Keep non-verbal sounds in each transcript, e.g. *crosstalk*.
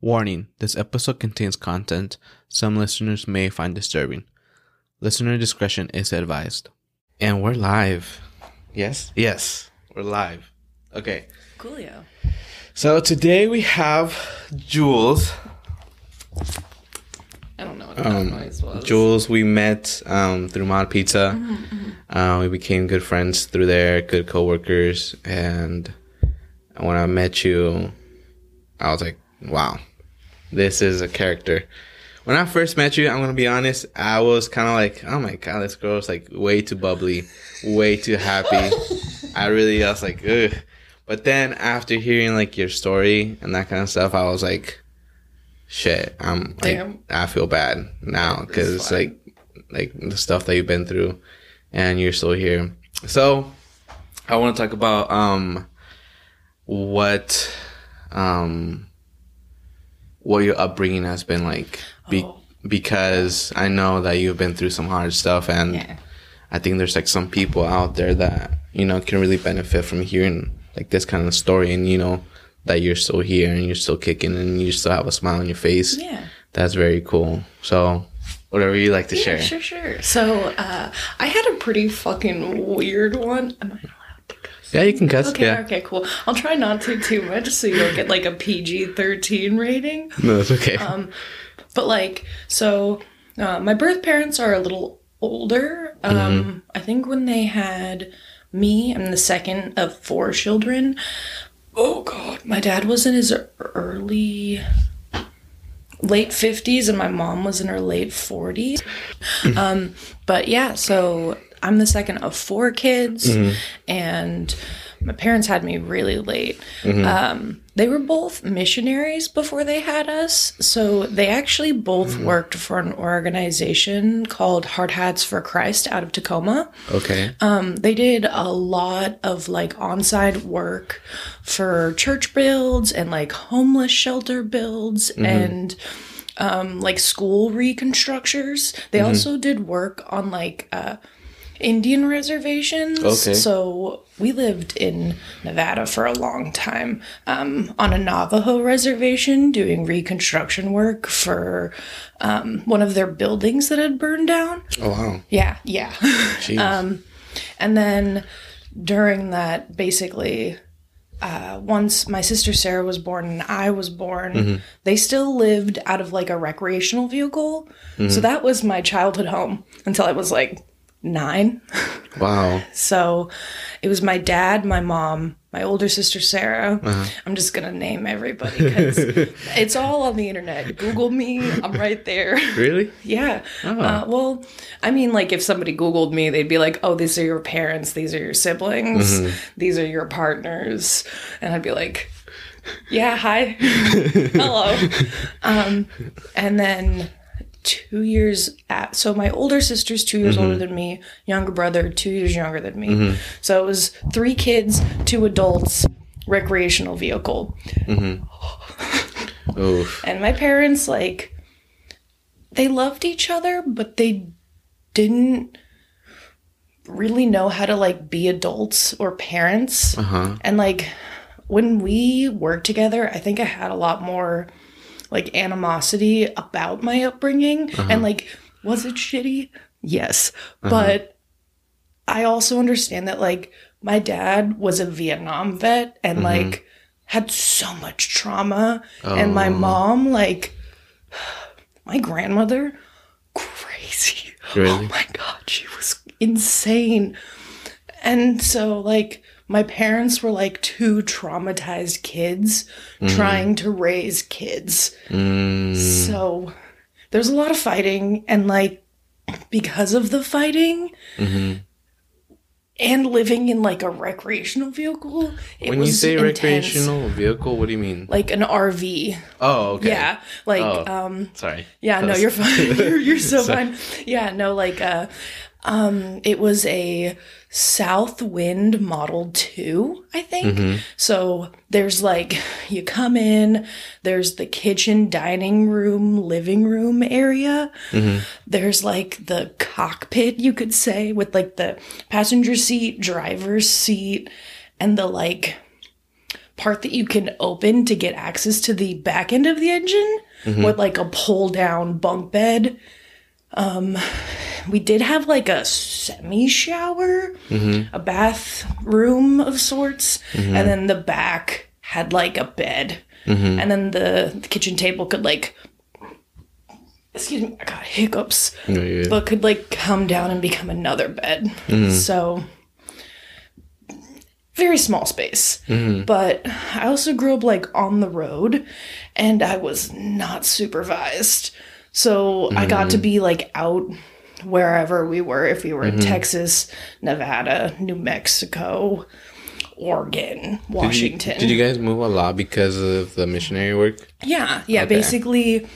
Warning this episode contains content some listeners may find disturbing. Listener discretion is advised. And we're live. Yes? Yes, we're live. Okay. Coolio. So today we have Jules. I don't know what that Um, noise was. Jules, we met um, through Mod Pizza. *laughs* Uh, we became good friends through there, good coworkers. And when I met you, I was like, wow, this is a character. When I first met you, I'm gonna be honest, I was kind of like, oh my god, this girl is like way too bubbly, way too happy. *laughs* I really, I was like, ugh. But then after hearing like your story and that kind of stuff, I was like, shit, I'm like, Damn. I feel bad now because It's like, like the stuff that you've been through, and you're still here. So, I want to talk about um, what um, what your upbringing has been like, be- Oh. because I know that you've been through some hard stuff, and Yeah. I think there's like some people out there that you know can really benefit from hearing like this kind of story, and you know that you're still here and you're still kicking and you still have a smile on your face. Yeah. That's very cool. So, whatever you like to Yeah, share. sure, sure. So, uh, I had a pretty fucking weird one. Am I allowed to cuss? Yeah, you can cuss. Okay, yeah. okay, cool. I'll try not to too much so you'll get like a PG 13 rating. No, it's okay. Um, But like, so uh, my birth parents are a little older. Um, I think when they had me, I'm the second of four children. Oh god, my dad was in his early late 50s and my mom was in her late 40s. *clears throat* um, but yeah, so I'm the second of four kids and my parents had me really late. Um, they were both missionaries before they had us. So they actually both worked for an organization called Hard Hats for Christ out of Tacoma. okay. Um, they did a lot of like on-site work for church builds and like homeless shelter builds and um, like school reconstructions. They also did work on like uh, Indian reservations. Okay. So we lived in Nevada for a long time um, on a Navajo reservation doing reconstruction work for um, one of their buildings that had burned down. oh wow. Yeah, yeah. *laughs* Um, and then during that, basically, uh, once my sister Sarah was born and I was born, they still lived out of like a recreational vehicle. So that was my childhood home until I was like nine. wow. So it was my dad, my mom, my older sister Sarah. I'm just gonna name everybody because *laughs* it's all on the internet. Google me, I'm right there. Really? Yeah. Uh, well, I mean, like if somebody Googled me, they'd be like, oh, these are your parents, these are your siblings, these are your partners. And I'd be like, yeah, hi. *laughs* Hello. Um, and then two years at, so my older sister's two years older mm-hmm. than me, younger brother, two years younger than me. Mm-hmm. So it was three kids, two adults, recreational vehicle. Mm-hmm. Oof. *laughs* And my parents, like, they loved each other, but they didn't really know how to, like, be adults or parents. Uh huh. And, like, when we worked together, I think I had a lot more, like, animosity about my upbringing. And, uh-huh. like, was it shitty? Yes. Uh-huh. But I also understand that, like, my dad was a Vietnam vet and, mm-hmm. like, had so much trauma. And my oh. mom, like, *sighs* my grandmother, crazy. Really? Oh my God, she was insane. And so, like, my parents were like two traumatized kids trying to raise kids. Mm, So there's a lot of fighting, and like because of the fighting Mm-hmm. and living in like a recreational vehicle, it when you say intense. recreational vehicle, what do you mean? like an RV, Oh, okay. yeah, like Oh. um, Sorry. yeah, no, you're fine. *laughs* you're, you're so *laughs* fine. Yeah, no, like uh um it was a Southwind Model 2, I think. Mm-hmm. So there's like you come in, there's the kitchen, dining room, living room area. Mm-hmm. There's like the cockpit, you could say, with like the passenger seat, driver's seat, and the like part that you can open to get access to the back end of the engine with like a pull down bunk bed. Um, we did have like a semi shower, mm-hmm. a bathroom of sorts, mm-hmm. and then the back had like a bed, mm-hmm. and then the, the kitchen table could like. Excuse me, I got hiccups No, you're- but could like come down and become another bed. So very small space. But I also grew up like on the road and I was not supervised. So I got to be like out wherever we were, if we were in Texas, Nevada, New Mexico, Oregon, Did you, Washington. did you guys move a lot because of the missionary work? Yeah, yeah. Okay. Basically,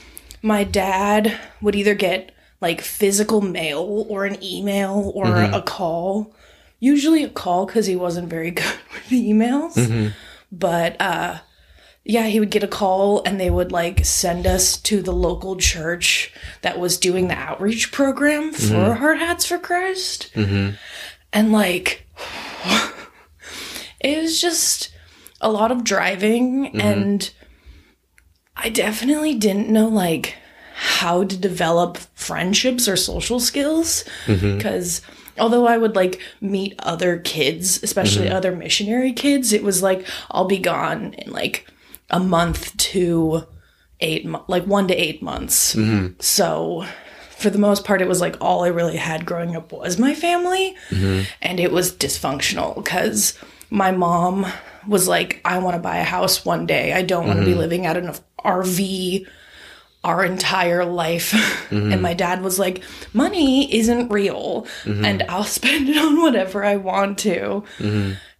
my dad would either get like physical mail or an email or Mm-hmm. a call. Usually a call because he wasn't very *laughs* good with emails. Mm-hmm. But uh, yeah, he would get a call and they would like send us to the local church that was doing the outreach program for Mm-hmm. Hard Hats for Christ. And like, it was just a lot of driving Mm-hmm. and I definitely didn't know like how to develop friendships or social skills because although I would like meet other kids, especially other missionary kids, it was like I'll be gone in like a month to eight like 1 to 8 months. Mm-hmm. So for the most part it was like all I really had growing up was my family mm-hmm. and it was dysfunctional cuz my mom was like I want to buy a house one day. I don't want to be mm-hmm. living out in an RV our entire life. *laughs* And my dad was like, money isn't real and I'll *laughs* spend it on whatever I want to.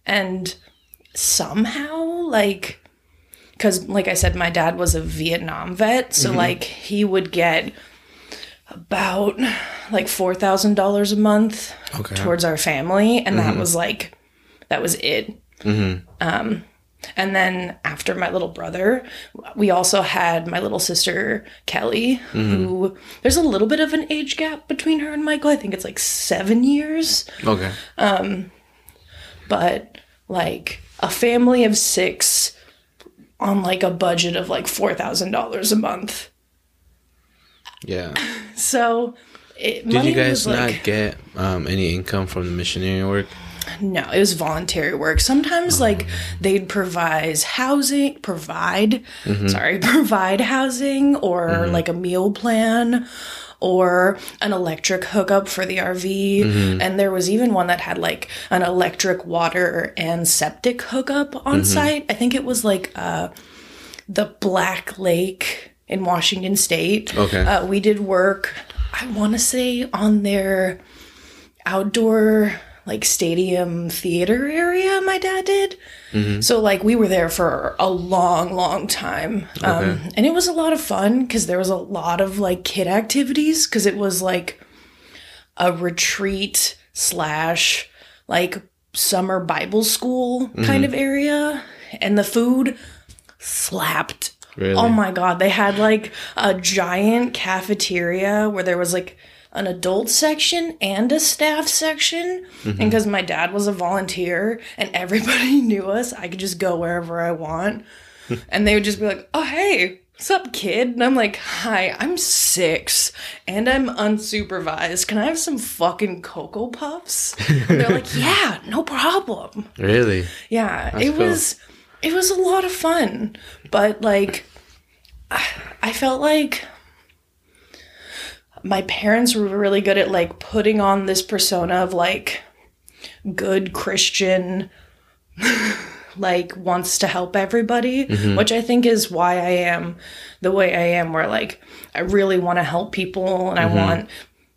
And somehow, like, because, like I said, my dad was a Vietnam vet. So, like, he would get about like $4,000 a month Okay. towards our family. And that was like, that was it. Um, and then after my little brother, we also had my little sister Kelly, who there's a little bit of an age gap between her and Michael. I think it's like seven years, Okay. um, but like a family of six on like a budget of like four thousand dollars a month. Yeah. *laughs* So it, Did you guys not like get um, any income from the missionary work? no, it was voluntary work. Sometimes like they'd provide housing, provide sorry, *laughs* provide housing or like a meal plan or an electric hookup for the RV. And there was even one that had like an electric water and septic hookup on site. I think it was like uh, the Black Lake in Washington State. Okay. Uh, we did work, I want to say, on their outdoor like stadium theater area my dad did. So like we were there for a long long time. Um, and it was a lot of fun because there was a lot of like kid activities because it was like a retreat slash like summer bible school kind of area. And the food slapped. Really? Oh my god, they had like a giant cafeteria where there was like an adult section and a staff section. And mm-hmm. because my dad was a volunteer and *laughs* everybody knew us, I could just go wherever I want. *laughs* and they would just be like, "Oh, hey, what's up, kid?" And I'm like, "Hi, I'm 6 and I'm unsupervised. Can I have some fucking cocoa puffs?" And they're like, *laughs* "Yeah, no problem." Really? Yeah, it cool. was it was a lot of fun, but like I felt like my parents were really good at like putting on this persona of like good Christian *laughs* like wants to help everybody, mm-hmm. which I think is why I am the way I am where like I really want to help people and I mm-hmm. want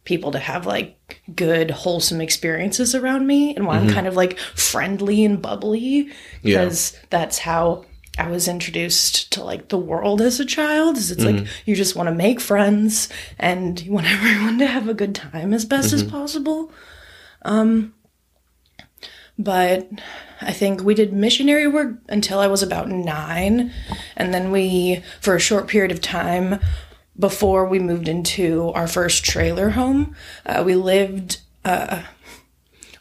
people to have like good wholesome experiences around me and why I'm mm-hmm. kind of like friendly and bubbly Yeah. because that's how I was introduced to like the world as a child is it's like you just want to make friends and you want *laughs* everyone to have a good time as best as possible but I think we did missionary work until I was about nine. And then we, for a short period of time before we moved into our first trailer home, uh, we lived uh,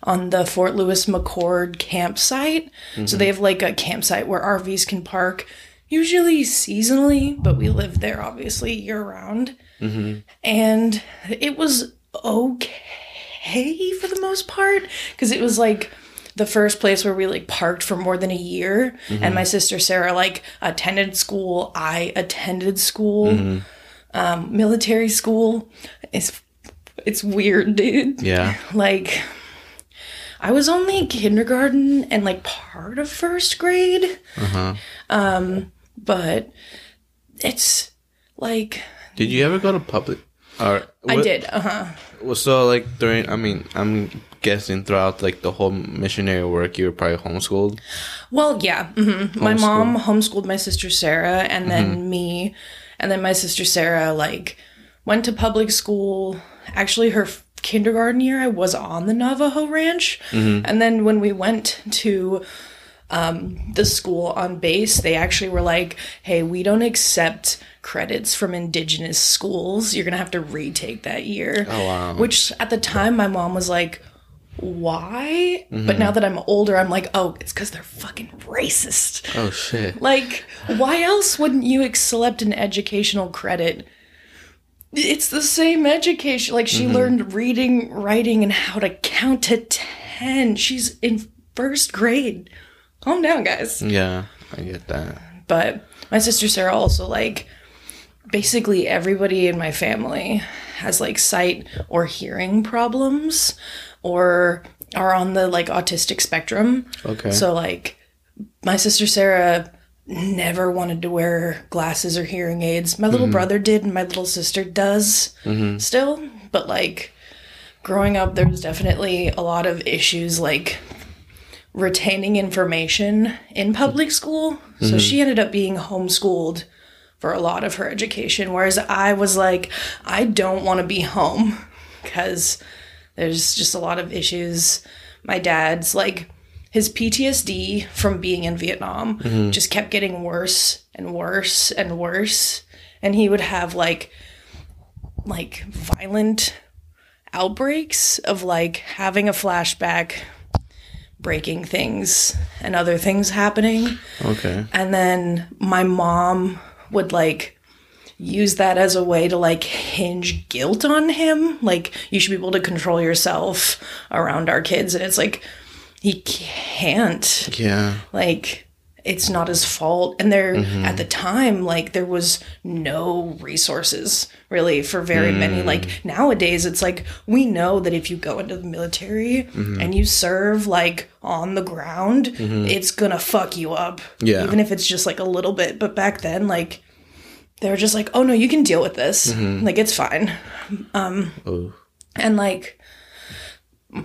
on the Fort Lewis McChord campsite. So mm-hmm. they have like a campsite where RVs can park, usually seasonally, but we live there obviously year round. Mm-hmm. And it was okay for the most part because it was like the first place where we like parked for more than a year. And mm-hmm. my sister sarah like attended school. I attended school. Um, military school. It's it's weird dude. Yeah. *laughs* like i was only in kindergarten and like part of first grade Uh-huh. um but it's like Did you ever go to public? Or i did uh-huh Well, so like during, I mean, I'm guessing throughout like the whole missionary work, you were probably homeschooled. Well, yeah. hmm My mom homeschooled my sister Sarah, and then me, and then my sister Sarah like went to public school. Actually, her kindergarten year, I was on the Navajo Ranch, and then when we went to um, the school on base, they actually were like, "Hey, we don't accept." credits from indigenous schools you're gonna have to retake that year Oh, wow. which at the time my mom was like why? But now that I'm older, I'm like, oh, it's because they're fucking racist. Oh shit. Like, why else wouldn't you accept an educational credit? It's the same education. Like, she mm-hmm. learned reading, writing, and how to count to 10. She's in first grade. Calm down, guys. Yeah, I get that. But my sister Sarah also, like, basically everybody in my family has, like, sight or hearing problems or are on the, like, autistic spectrum. Okay. So, like, my sister Sarah never wanted to wear glasses or hearing aids. My little mm-hmm. brother did, and my little sister does mm-hmm. still. But, like, growing up, there was definitely a lot of issues, like, retaining information in public school. So mm-hmm. she ended up being homeschooled for a lot of her education. Whereas I was like, I don't want to be home *laughs* because there's just a lot of issues. My dad's like, his PTSD from being in Vietnam mm-hmm. just kept getting worse and worse and worse. And he would have like, like violent outbreaks of like having a flashback, breaking things, and other things happening. Okay. And then my mom would like use that as a way to like hinge guilt on him. Like, you should be able to control yourself around our kids. And it's like, he can't. Yeah. Like, it's not his fault. And there, mm-hmm. at the time, like, there was no resources really for very mm. many. Like, nowadays, it's like we know that if you go into the military mm-hmm. and you serve, like, on the ground, mm-hmm. it's gonna fuck you up. Yeah. Even if it's just like a little bit. But back then, like, they were just like, oh no, you can deal with this. Like, it's fine. Oh. And like,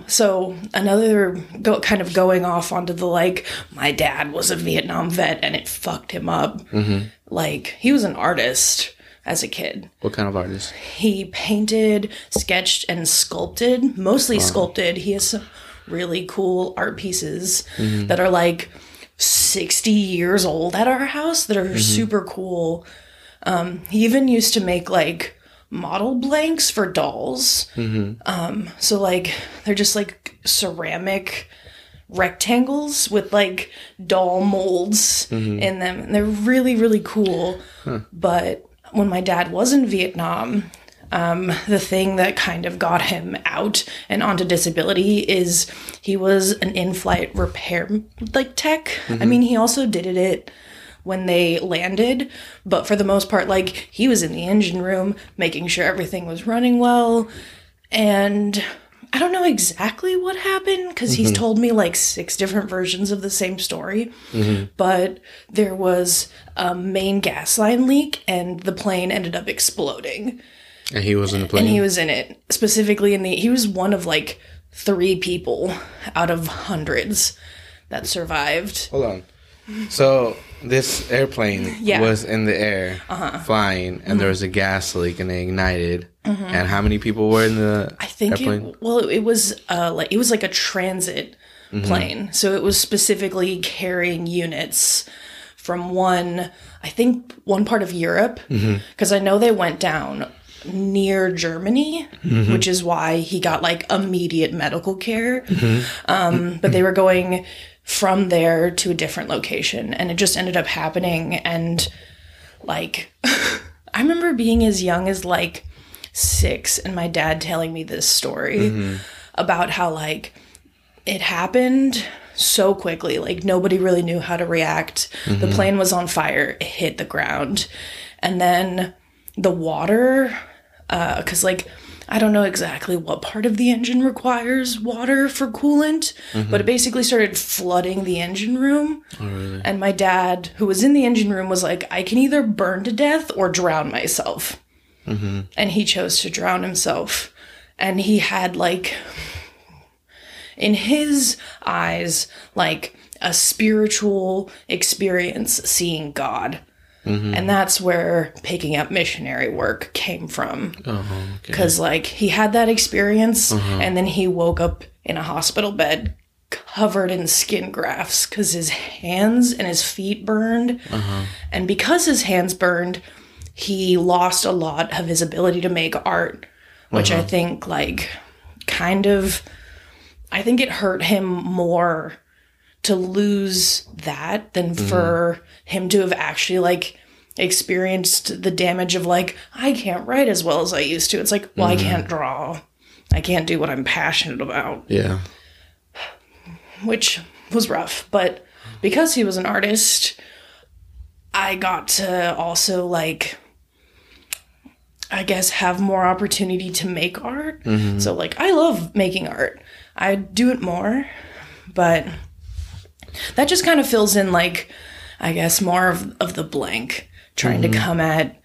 so another go, kind of going off onto the like, my dad was a Vietnam vet and it fucked him up. Mm-hmm. Like, he was an artist as a kid. What kind of artist? He painted, sketched, and sculpted, mostly sculpted. He has some really cool art pieces mm-hmm. that are like 60 years old at our house that are mm-hmm. super cool. Um, he even used to make like model blanks for dolls. Um, so, like, they're just like ceramic rectangles with like doll molds in them. And they're really, really cool. But when my dad was in Vietnam, um, the thing that kind of got him out and onto disability is he was an in-flight repair like tech. I mean, he also did it when they landed, but for the most part, like he was in the engine room making sure everything was running well. And I don't know exactly what happened because he's mm-hmm. told me like six different versions of the same story. Mm-hmm. But there was a main gas line leak and the plane ended up exploding. And he was in the plane. And he was in it. Specifically in the he was one of like three people out of hundreds that survived. Hold on. So this airplane Yeah. was in the air, uh-huh. flying, and there mm-hmm. was a gas leak, and it ignited. Mm-hmm. And how many people were in the I think airplane? it, well it was uh like it was like a transit mm-hmm. plane. So it was specifically carrying units from one I think one part of Europe because I know they went down near Germany, which is why he got like immediate medical care. Um, but they were going from there to a different location, and it just ended up happening. And like, *laughs* I remember being as young as like six, and my dad telling me this story mm-hmm. about how like it happened so quickly. Like nobody really knew how to react. The mm-hmm. plane was on fire. It hit the ground, and then the water, uh, because like I don't know exactly what part of the engine requires water for coolant, but it mm-hmm. basically started flooding the engine room. Oh, and my dad, who was in the engine room, was like, "I can either burn to death or drown myself." Mm-hmm. And he chose to drown himself. And he had like in his eyes like a spiritual experience seeing God. Mm-hmm. And that's where picking up missionary work came from. Oh, okay. Because, like, he had that experience uh-huh. and then he woke up in a hospital bed covered in skin grafts because his hands and his feet burned. Uh-huh. And because his hands burned, he lost a lot of his ability to make art, which I uh-huh. think, like, kind of, I think it hurt him more to lose that than mm-hmm. for him to have actually like experienced the damage of like I can't write as well as I used to. It's like, well, I mm-hmm. can't draw. I can't do what I'm passionate about, Yeah. which was rough, but because he was an artist, I got to also like I guess have more opportunity to make art. Mm-hmm. So like I love making art. I do it more, but that just kind of fills in like I guess more of, of the blank trying to mm-hmm. come at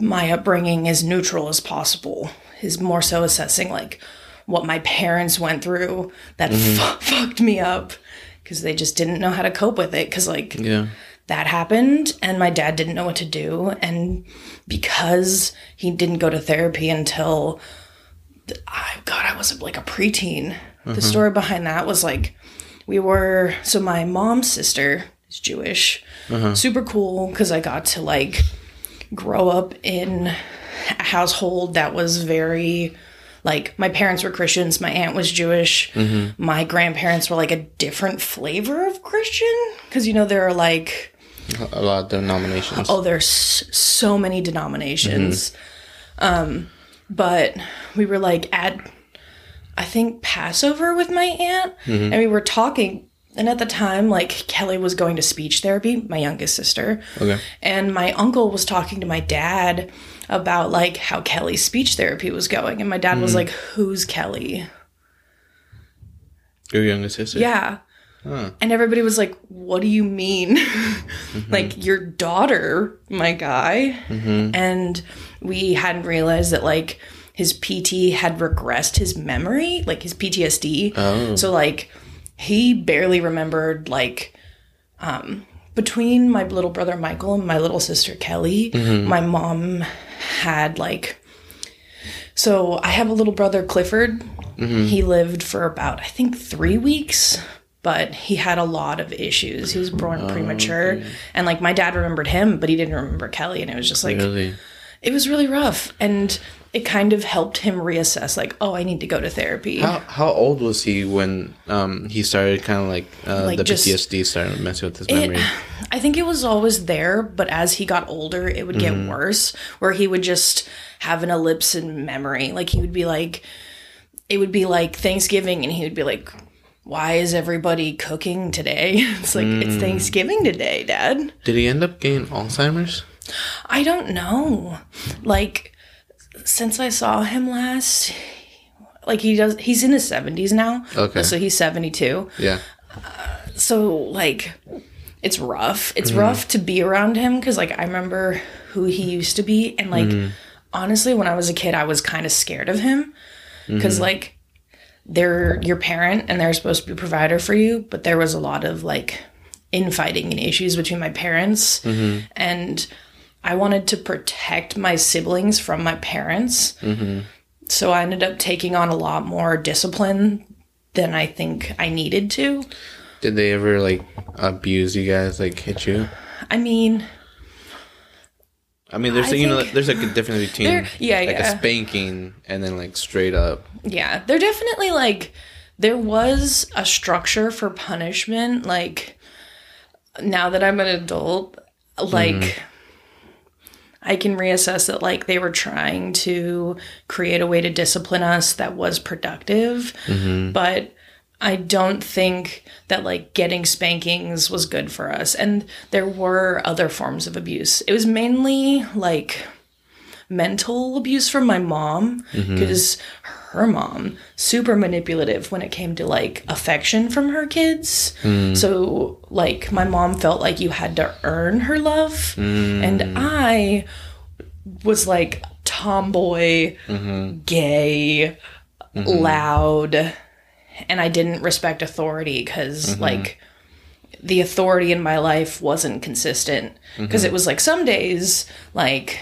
my upbringing as neutral as possible is more so assessing like what my parents went through that mm-hmm. fu- *laughs* fucked me up because they just didn't know how to cope with it because like Yeah. that happened and my dad didn't know what to do and because he didn't go to therapy until I god I was like a preteen. The mm-hmm. story behind that was like we were so my mom's sister is Jewish uh-huh. super cool because I got to like grow up in a household that was very like my parents were Christians, my aunt was Jewish, mm-hmm. my grandparents were like a different flavor of Christian because you know there are like A lot of denominations. oh there's so many denominations. Mm-hmm. Um but we were like at i think passover with my aunt. Mm-hmm. And we were talking and at the time like kelly was going to speech therapy my youngest sister. Okay. and my uncle was talking to my dad about like how kelly's speech therapy was going. And my dad was mm-hmm. like who's kelly? Your youngest sister. yeah. And everybody was like what do you mean? Mm-hmm. *laughs* Like your daughter my guy. And we hadn't realized that like his pt had regressed his memory like his ptsd Oh. so like he barely remembered like um between my little brother michael and my little sister kelly my mom had like so i have a little brother clifford. He lived for about i think three weeks but he had a lot of issues. He was born premature. and like my dad remembered him but he didn't remember kelly. And it was just like Really? it was really rough. And it kind of helped him reassess like oh i need to go to therapy How how old was he when um he started kind of like uh, Like the just- PTSD started messing with his It- memory? *sighs* I think it was always there, but as he got older, it would get worse, where he would just have an ellipse in memory. Like he would be like, it would be like Thanksgiving, and he would be like, "Why is everybody cooking today?" *laughs* It's like it's Thanksgiving today, Dad. Did he end up getting Alzheimer's? I don't know. Like since I saw him last, like he does. He's in his seventies now. Okay. so he's seventy two. Yeah. Uh, so like it's rough it's mm-hmm. rough to be around him because like i remember who he used to be and like mm-hmm. honestly when i was a kid i was kind of scared of him because mm-hmm. like they're your parent and they're supposed to be a provider for you but there was a lot of like infighting and issues between my parents and i wanted to protect my siblings from my parents mm-hmm. so i ended up taking on a lot more discipline than i think i needed to Did they ever like abuse you guys? Like hit you? I mean, I mean, there's I you know, there's like a difference *sighs* between There- yeah, like yeah. a spanking and then like straight up. Yeah, there definitely like there was a structure for punishment. Like now that I'm an adult, like mm-hmm. I can reassess that like they were trying to create a way to discipline us that was productive, mm-hmm. but I don't think that like getting spankings was good for us. And there were other forms of abuse. It was mainly like mental abuse from my mom mm-hmm. because her mom super manipulative when it came to like affection from her kids. Mm. So like my mom felt like you had to earn her love. Mm. And i was like tomboy mm-hmm. gay mm-hmm. loud and i didn't respect authority because like the authority in my life wasn't consistent. Because it was like some days like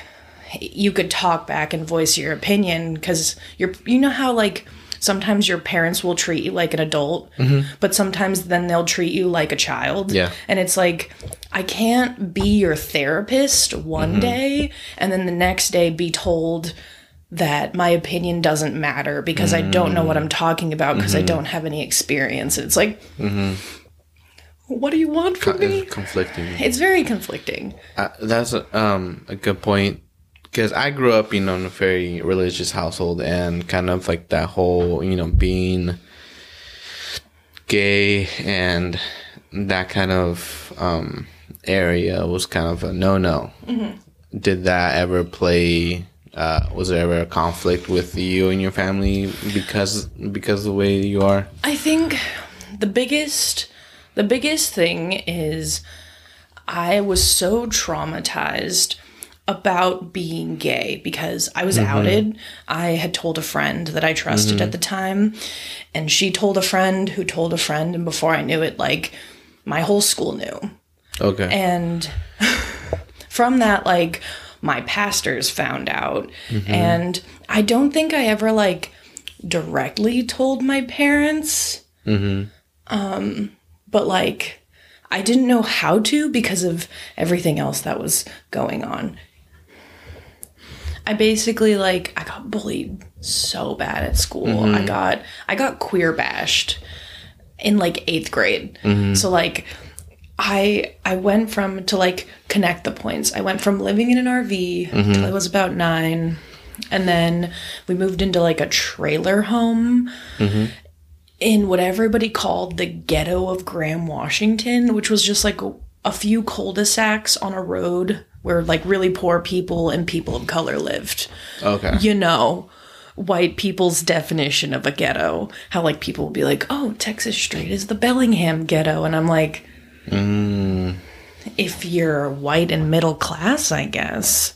you could talk back and voice your opinion because you're you know how like sometimes your parents will treat you like an adult mm-hmm. but sometimes then they'll treat you like a child. Yeah. and it's like i can't be your therapist one mm-hmm. day and then the next day be told that my opinion doesn't matter because i don't know what i'm mm. talking about because i mm-hmm. don't have any experience. It's like what do you want from me It's conflicting. it's very conflicting. Uh, that's a, um, a good point because I grew up, you know, in a very religious household and kind of like that whole, you know, being gay and that kind of um, area was kind of a no no. Did that ever play? Uh, was there ever a conflict with you and your family because because of the way you are? I think the biggest the biggest thing is I was so traumatized about being gay because I was mm-hmm. outed. I had told a friend that I trusted at mm-hmm. the time, and she told a friend who told a friend, and before I knew it, like my whole school knew. Okay. And *laughs* from that, like, my pastors found out. Mm-hmm. And I don't think I ever, like, directly told my parents. Um, but, like, I didn't know how to because of everything else that was going on. I basically like I got bullied so bad at school. I mm-hmm. got I got queer bashed in like 8th grade. Mm-hmm. So like I I went from to like connect the points. I went from living in an RV till mm-hmm. I was about 9 and then we moved into like a trailer home in what everybody called the ghetto of Graham, Washington, which was just like a, a few cul-de-sacs on a road where like really poor people and people of color lived. okay. You know, white people's definition of a ghetto. How like people will be like, "Oh, Texas Street is the Bellingham ghetto," and I'm like, if you're white and middle class, I guess.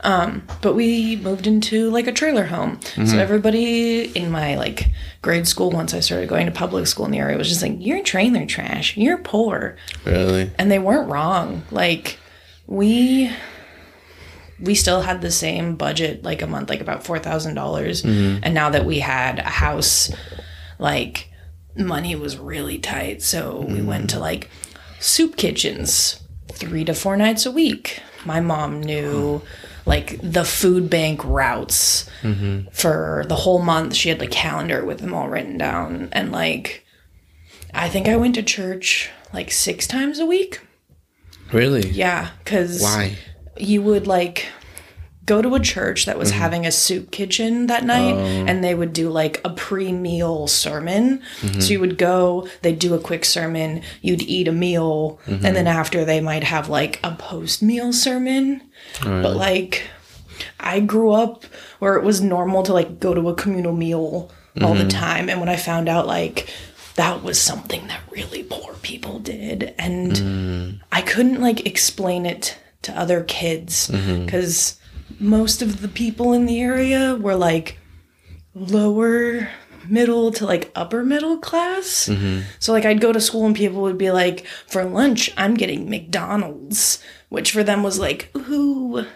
Um, but we moved into like a trailer home. So everybody in my like grade school, once I started going to public school in the area, was just like, "You're trailer trash. You're poor," Really? and they weren't wrong. Like we we still had the same budget like a month, like about four thousand dollars. Mm-hmm. And now that we had a house, like money was really tight. So we mm-hmm. went to like soup kitchens three to four nights a week. My mom knew like the food bank routes mm-hmm. for the whole month. She had the calendar with them all written down. And like, I think I went to church like six times a week. Really? Yeah, because Why? you would like go to a church that was Mm-hmm. having a soup kitchen that night Oh. and they would do like a pre-meal sermon Mm-hmm. so you would go they'd do a quick sermon you'd eat a meal Mm-hmm. and then after they might have like a post-meal sermon but like i grew up where it was normal to like go to a communal meal all Mm-hmm. the time and when i found out like that was something that really poor people did and Mm. I couldn't like explain it to other kids Mm-hmm. because most of the people in the area were like lower middle to like upper middle class. Mm-hmm. So like I'd go to school and people would be like, for lunch I'm getting McDonald's, which for them was like, ooh,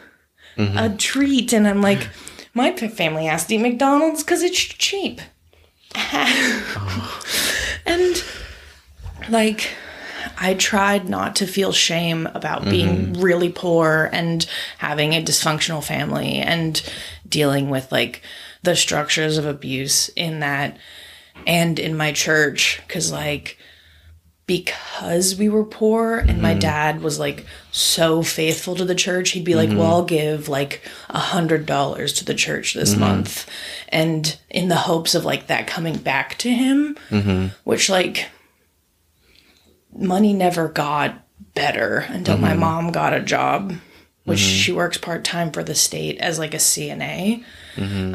Mm-hmm. a treat, and I'm like, my family has to eat McDonald's because it's cheap. *laughs* and like I tried not to feel shame about being mm-hmm. really poor and having a dysfunctional family and dealing with like the structures of abuse in that and in my church. Cuz like because we were poor and my mm-hmm. dad was like so faithful to the church he'd be like mm-hmm. well i'll give like a hundred dollars to the church this mm-hmm. month. And in the hopes of like that coming back to him which like money never got better until my mom got a job which she works part-time for the state as like a cna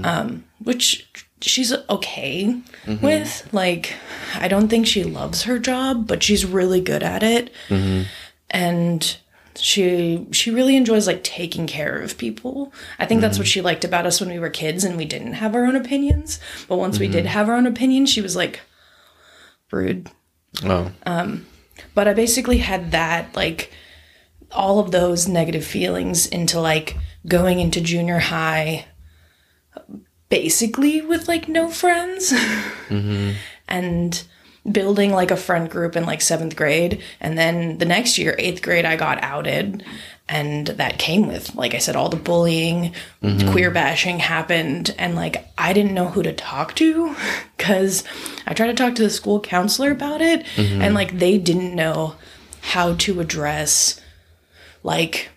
um, which she's okay with like i don't think she loves her job but she's really good at it. And she she really enjoys like taking care of people. I think that's what she liked about us when we were kids and we didn't have our own opinions. But once we did have our own opinions she was like rude. Oh. Um, but I basically had that like all of those negative feelings into like going into junior high basically with like no friends. Mm-hmm. And building like a friend group in like seventh grade. And then the next year eighth grade i got outed. And that came with like i said all the bullying mm-hmm. queer bashing happened. And like i didn't know who to talk to *laughs* because i tried to talk to the school counselor about it. Mm-hmm. And like they didn't know how to address like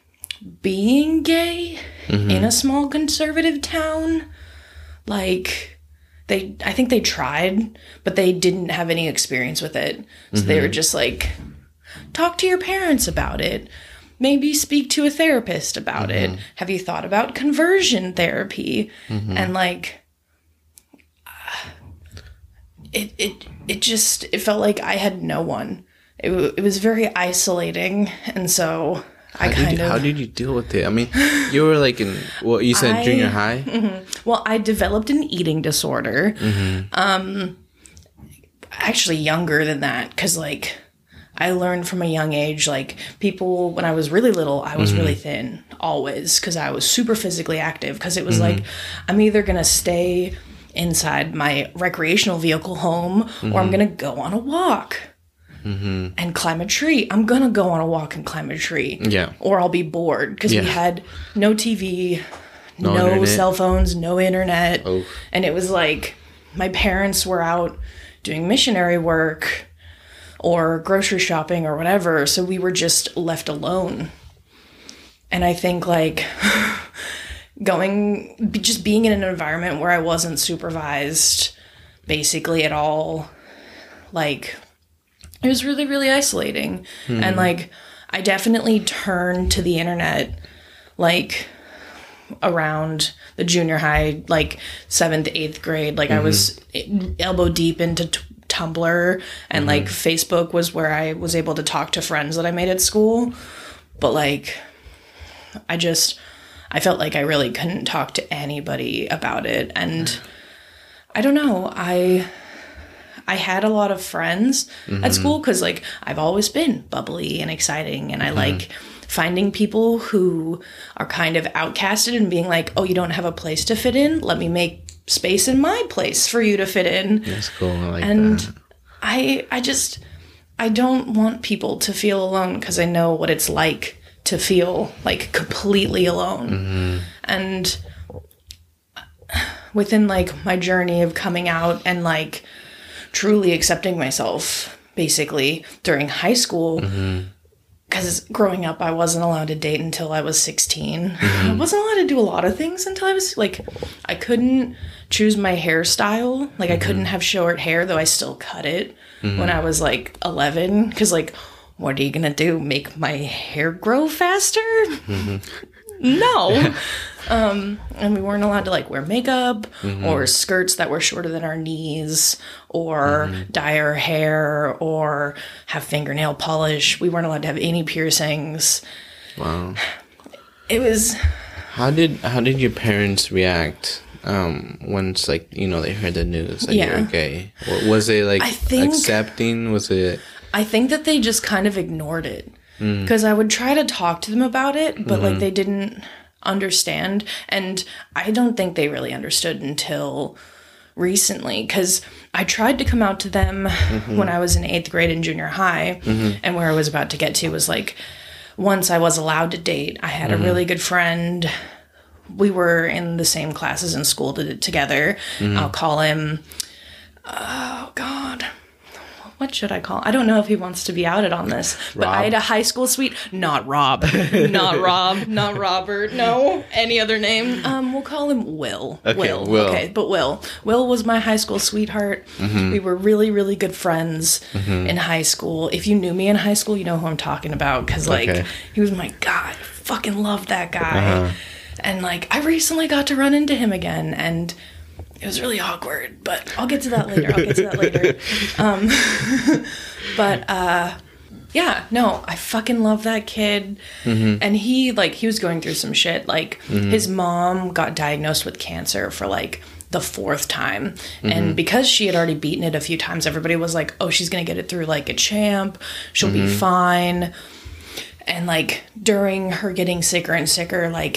being gay in a small conservative town like they i think they tried but they didn't have any experience with it. So they were mm-hmm. just like talk to your parents about it. Maybe speak to a therapist about it. Mm-hmm. Have you thought about conversion therapy? Mm-hmm. And like uh, it it it just it felt like i had no one. It, it was very isolating. And so How kind you, of how did you deal with it? I mean, you were like in well, you said I- junior high. *laughs* Well, I developed an eating disorder. Mm-hmm. Um, actually younger than that, because like I learned from a young age, like people when I was really little, I was Mm-hmm. really thin always because I was super physically active. Because it was Mm-hmm. like I'm either gonna stay inside my recreational vehicle home or Mm-hmm. I'm gonna go on a walk. Mm-hmm. And climb a tree. I'm gonna go on a walk and climb a tree. Yeah. Or I'll be bored because we had no TV, No no, cell phones, no internet. Oh. And it was like my parents were out doing missionary work or grocery shopping or whatever. So we were just left alone. And I think like *laughs* going, just being in an environment where I wasn't supervised basically at all, like it was really, really isolating. And like I definitely turned to the internet like around the junior high, like seventh, eighth grade. Like I was mm-hmm. elbow deep into t- Tumblr and mm-hmm. like Facebook was where I was able to talk to friends that I made at school. But like, I just, I felt like I really couldn't talk to anybody about it. And I don't know, I. I had a lot of friends at mm-hmm. school because, like, I've always been bubbly and exciting, and I mm-hmm. like finding people who are kind of outcasted and being like, "Oh, you don't have a place to fit in. Let me make space in my place for you to fit in." That's cool. I like and that. I, I just, I don't want people to feel alone because I know what it's like to feel like completely alone, mm-hmm. and within like my journey of coming out and like truly accepting myself basically during high school. Mm-hmm. Because growing up i wasn't allowed to date until i was 16 mm-hmm. i wasn't allowed to do a lot of things until i was like i couldn't choose my hairstyle. Like i mm-hmm. couldn't have short hair though i still cut it when i was like 11 because like what are you gonna do? Make my hair grow faster? No *laughs* um and we weren't allowed to like wear makeup or skirts that were shorter than our knees or dye our hair or have fingernail polish we weren't allowed to have any piercings Wow. it was How did how did your parents react um once like you know they heard the news that you Yeah. were gay? Was it like think- accepting? Was it I think that they just kind of ignored it because I would try to talk to them about it, but like they didn't understand. And I don't think they really understood until recently because I tried to come out to them mm-hmm. when I was in eighth grade and junior high, mm-hmm. and where I was about to get to was like once I was allowed to date, I had a mm-hmm. really good friend. We were in the same classes in school to, together. I'll call him. Oh God. What should I call? I don't know if he wants to be outed on this, but I had a high school sweet, not Rob, not *laughs* Rob, not Robert. No, any other name. Um, we'll call him Will. Okay, Will. Will. Okay, but Will. Will was my high school sweetheart. Mm-hmm. We were really, really good friends in high school. If you knew me in high school, you know who I'm talking about because like Okay. Uh-huh. he was my guy. I fucking loved that guy. And like I recently got to run into him again, and it was really awkward. But I'll get to that later. I'll get to that later. *laughs* Um, *laughs* but uh, yeah, no, I fucking love that kid. Mm-hmm. And he like he was going through some shit. Like mm-hmm. his mom got diagnosed with cancer for like the fourth time. And mm-hmm. because she had already beaten it a few times, everybody was like, "Oh, she's going to get it through like a champ. She'll be fine." And like during her getting sicker and sicker, like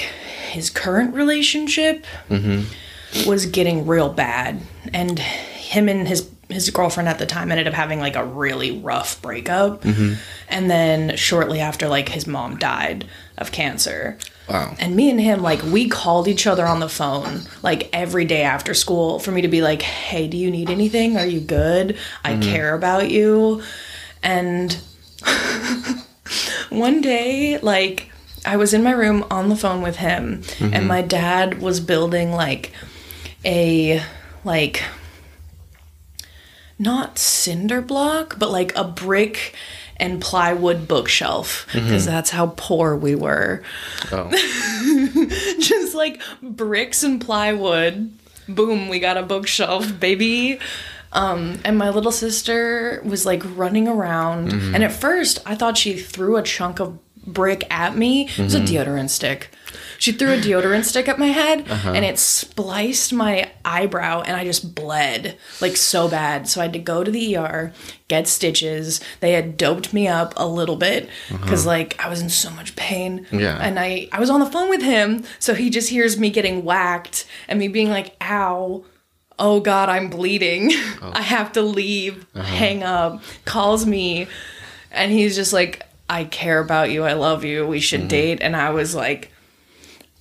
his current relationship was getting real bad. And him and his his girlfriend at the time ended up having like a really rough breakup. Mm-hmm. And then shortly after like his mom died of cancer. Wow. and me and him like we called each other on the phone like every day after school for me to be like hey do you need anything? Are you good? I mm-hmm. care about you. And *laughs* one day like i was in my room on the phone with him and mm-hmm. my dad was building like a like not cinder block but like a brick and plywood bookshelf because that's how poor we were Oh. *laughs* just like bricks and plywood. Boom, we got a bookshelf, baby. Um, and my little sister was like running around. And at first, I thought she threw a chunk of brick at me. It was a mm-hmm. deodorant stick. She threw a deodorant stick at my head uh-huh. and it spliced my eyebrow and I just bled like so bad. So I had to go to the ER, get stitches. They had doped me up a little bit uh-huh. because like I was in so much pain. Yeah. And I, I was on the phone with him, so he just hears me getting whacked and me being like, ow. Oh God, I'm bleeding. Oh. *laughs* I have to leave. Uh-huh. Hang up. Calls me, and he's just like, I care about you. I love you. We should mm-hmm. date. And I was like,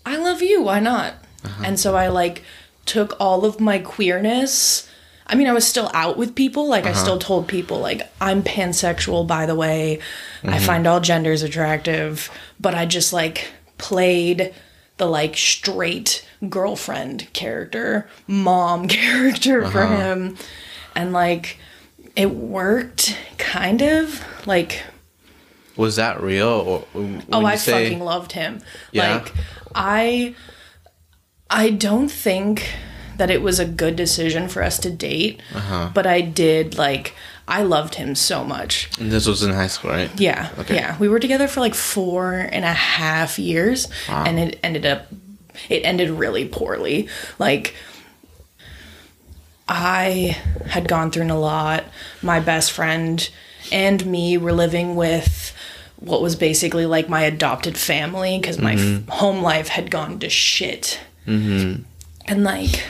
I love you. Why not? Uh-huh. And so I like took all of my queerness. I mean, I was still out with people. Like, I uh-huh. still told people, like, I'm pansexual, by the way. I mm-hmm. find all genders attractive. But I just, like, played the, like, straight girlfriend character, mom *laughs* character for uh-huh. him. And, like, it worked, kind of. Like, Was that real? Or oh i say- fucking loved him Yeah? like i i don't think that it was a good decision for us to date Uh-huh. but i did like i loved him so much And this was in high school, right? yeah Okay. yeah we were together for like four and a half years and it ended up it ended really poorly like I had gone through a lot. My best friend and me were living with what was basically like my adopted family because my f- home life had gone to shit. Mm-hmm. And like,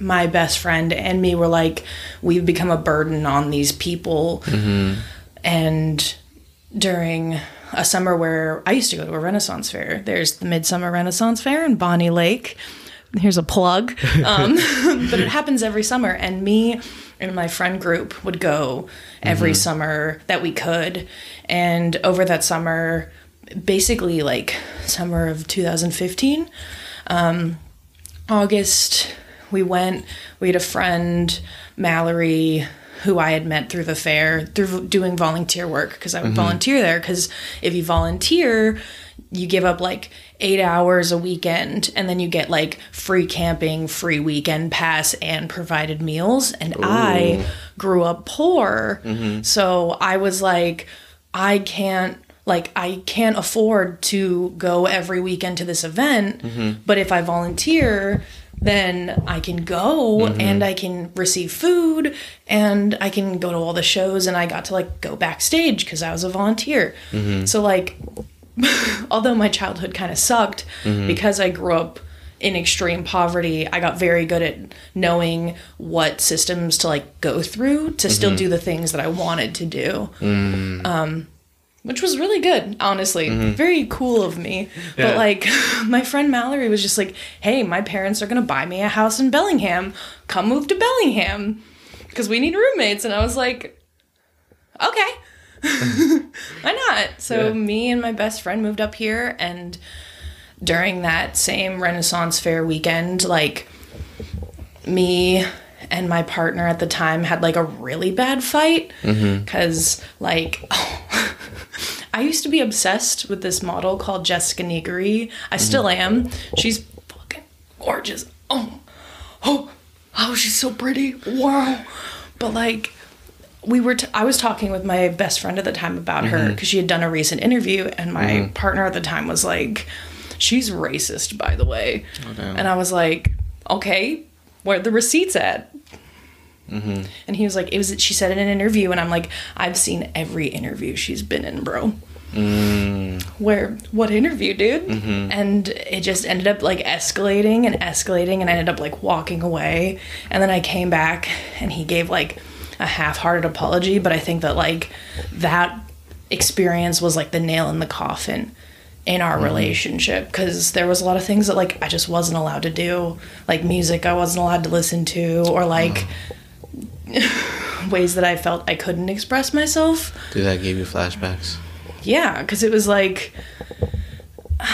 my best friend and me were like, we've become a burden on these people. And during a summer where I used to go to a Renaissance fair, there's the Midsummer Renaissance Fair in Bonney Lake. Here's a plug. *laughs* Um, *laughs* but it happens every summer, and me and my friend group would go every summer that we could. And over that summer, basically like summer of 2015, um, August, we went. We had a friend, Mallory, who I had met through the fair, through doing volunteer work, because I would volunteer there. Because if you volunteer, you give up like eight hours a weekend, and then you get like free camping, free weekend pass, and provided meals. And I grew up poor. Mm-hmm. So I was like, I can't like I can't afford to go every weekend to this event, mm-hmm. but if I volunteer, then I can go mm-hmm. and I can receive food and I can go to all the shows and I got to like go backstage cuz I was a volunteer. So like *laughs* although my childhood kind of sucked mm-hmm. because I grew up in extreme poverty, I got very good at knowing what systems to like go through to still mm-hmm. do the things that I wanted to do. Mm. Um, which was really good, honestly. Mm-hmm. Very cool of me. Yeah. But like *laughs* my friend Mallory was just like, "Hey, my parents are going to buy me a house in Bellingham. Come move to Bellingham because we need roommates." And I was like, "Okay." *laughs* Why not? So Yeah. me and my best friend moved up here and during that same Renaissance Fair weekend, like me and my partner at the time had like a really bad fight mm-hmm. because like *laughs* I used to be obsessed with this model called Jessica Negri. I mm-hmm. still am. She's fucking gorgeous. Oh, oh, oh, she's so pretty. Wow. But like we were t- I was talking with my best friend at the time about her mm-hmm. because she had done a recent interview and my mm-hmm. partner at the time was like she's racist by the way. Oh, damn. and i was like okay where are the receipts at. Mm-hmm. And he was like it was she said in an interview and i'm like i've seen every interview she's been in bro. Mm. Where what interview dude? And it just ended up like escalating and escalating and i ended up like walking away. And then i came back and he gave like a half-hearted apology but i think that like that experience was like the nail in the coffin in our mm-hmm. relationship because there was a lot of things that like i just wasn't allowed to do like music i wasn't allowed to listen to or like *laughs* ways that i felt i couldn't express myself. Dude, that gave you flashbacks. yeah because it was like *sighs*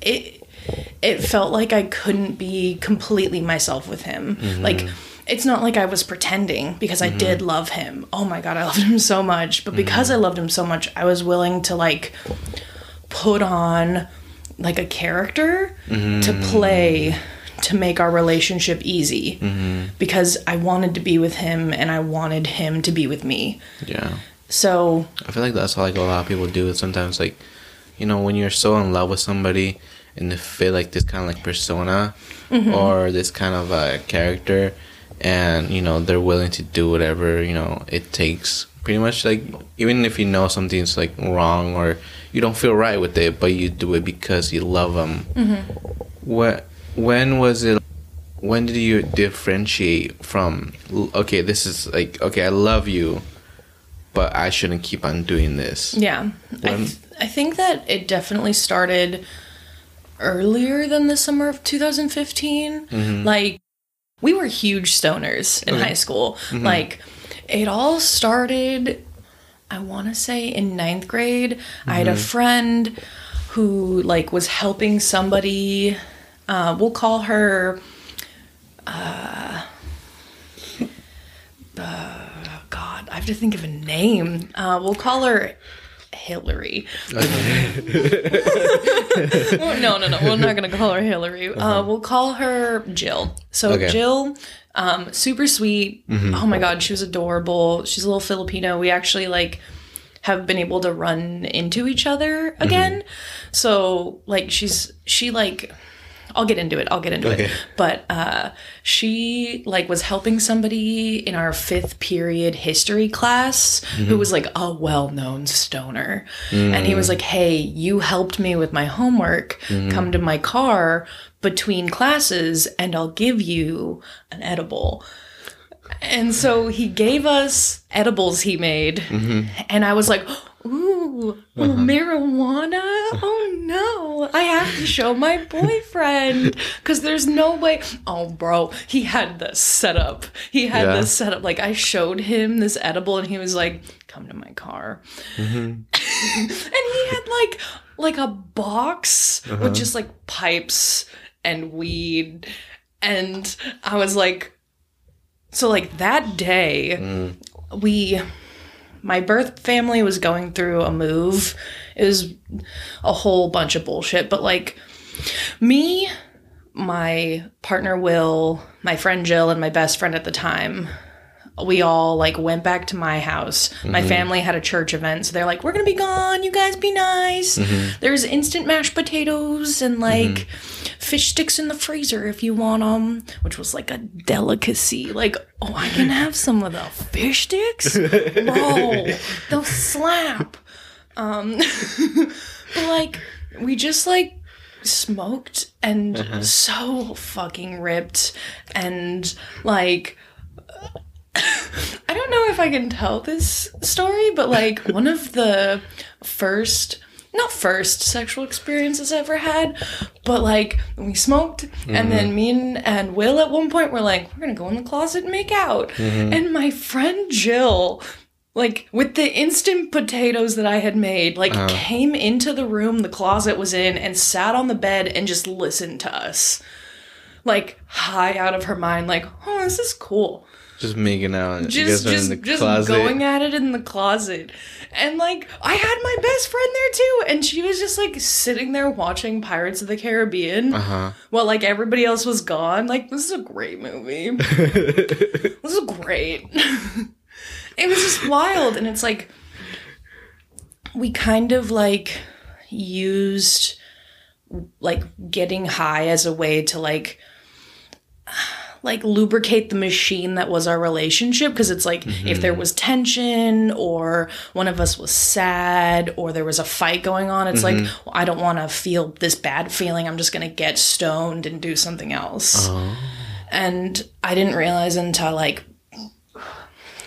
it it felt like i couldn't be completely myself with him. Mm-hmm. Like it's not like i was pretending because i mm-hmm. did love him. Oh my god i *laughs* loved him so much. But because mm-hmm. i loved him so much i was willing to like put on like a character to mm-hmm. play to make our relationship easy. Because i wanted to be with him and i wanted him to be with me. Yeah. so I feel like that's how like a lot of people do. it Sometimes, like, you know, when you're so in love with somebody and they fit like this kind of like persona or this kind of uh, character, and you know they're willing to do whatever you know it takes. Pretty much, like even if you know something's like wrong or you don't feel right with it, but you do it because you love them. Mm-hmm. What? When was it? When did you differentiate from? Okay, this is like okay, I love you but I shouldn't keep on doing this. Yeah. I, th- I think that it definitely started earlier than the summer of 2015. Mm-hmm. Like, we were huge stoners in Okay. high school. Like, it all started, I want to say, in ninth grade. I had a friend who, like, was helping somebody. Uh, we'll call her. *laughs* Uh, God, I have to think of a name. Uh, we'll call her Hillary. No, no, no. We're not gonna call her Hillary. Uh, we'll call her Jill. So Okay. Jill, um, super sweet. Oh my God, she was adorable. She's a little Filipino. We actually like have been able to run into each other again. So like she's she like I'll get into it. I'll get into Okay. it. But uh, she like was helping somebody in our fifth period history class who mm-hmm. was like a well-known stoner, mm. and he was like, "Hey, you helped me with my homework. Mm-hmm. Come to my car between classes, and I'll give you an edible." And so he gave us edibles he made, mm-hmm. and I was like, "Ooh, uh-huh. marijuana! Oh no, I have to show my boyfriend because there's no way." Oh, bro, he had this setup. He had Yeah. this setup. Like I showed him this edible, and he was like, "Come to my car," mm-hmm. *laughs* and he had like like a box with uh-huh. just like pipes and weed, and I was like. So like that day, mm. we my birth family was going through a move. It was a whole bunch of bullshit, but like me, my partner Will, my friend Jill, and my best friend at the time, we all like went back to my house. My mm-hmm. family had a church event, so they're like, "We're gonna be gone. You guys be nice." Mm-hmm. There's instant mashed potatoes and like mm-hmm. fish sticks in the freezer if you want them, which was like a delicacy. Like, oh, I can have some of the fish sticks, *laughs* bro. They'll slap. Um, *laughs* but like, we just like smoked and uh-huh. so fucking ripped and like I don't know if I can tell this story, but like *laughs* one of the first not first sexual experiences I ever had, but like we smoked, and then mm-hmm. me and, and Will at one point were like, we're gonna go in the closet and make out. Mm-hmm. And my friend Jill, like with the instant potatoes that I had made, like uh-huh. came into the room the closet was in and sat on the bed and just listened to us. Like high out of her mind, like, oh, this is cool Just making out. just just just closet. going at it in the closet and like i had my best friend there too and she was just like sitting there watching pirates of the caribbean Uh-huh. while like everybody else was gone like this is a great movie *laughs* this is great it was just wild and it's like we kind of like used like getting high as a way to like like lubricate the machine that was our relationship because it's like if there mm-hmm. was tension or one of us was sad or there was a fight going on it's like well, i don't want to feel this bad feeling. I'm just going to get stoned and do something else. Oh. And i didn't realize until like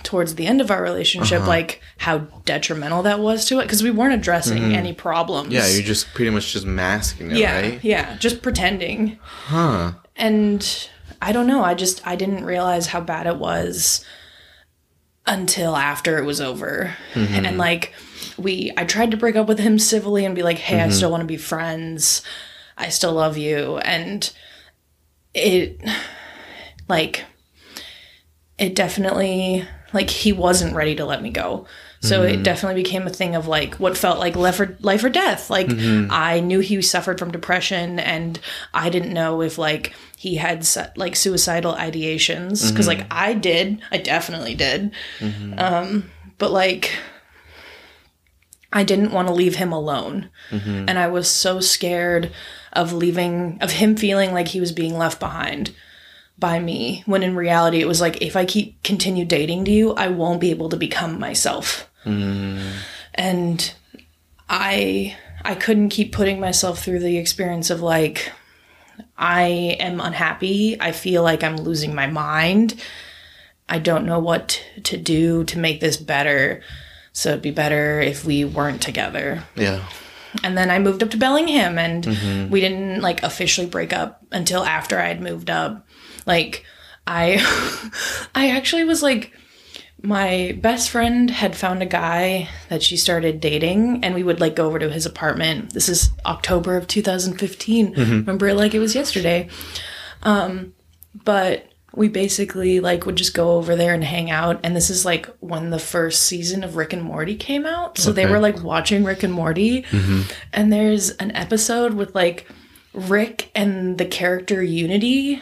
towards the end of our relationship uh-huh. like how detrimental that was to it because we weren't addressing mm-hmm. any problems. Yeah, you're just pretty much just masking it, yeah right? yeah just pretending. Huh. and I don't know. I just I didn't realize how bad it was until after it was over. Mm-hmm. And like we I tried to break up with him civilly and be like, "Hey, I mm-hmm. still want to be friends. I still love you." And it like it definitely like he wasn't ready to let me go. So it mm-hmm. definitely became a thing of like what felt like life or life or death. Like I knew he suffered from depression, and I didn't know if like he had like suicidal ideations because like mm-hmm. I did, I definitely did. Mm-hmm. Um, but like I didn't want to leave him alone, mm-hmm. and I was so scared of leaving of him feeling like he was being left behind by me when in reality it was like if i keep continue dating to you i won't be able to become myself. And i i couldn't keep putting myself through the experience of like i am unhappy. I feel like i'm losing my mind. I don't know what to do to make this better. So it'd be better if we weren't together. Yeah. and then I moved up to Bellingham and mm-hmm. we didn't like officially break up until after I'd moved up. Like I *laughs* I actually was like my best friend had found a guy that she started dating and we would like go over to his apartment. This is October of 2015. Remember it like it was yesterday. Um but we basically like would just go over there and hang out and this is like when the first season of Rick and Morty came out. So they were like watching Rick and Morty and there's an episode with like Rick and the character Unity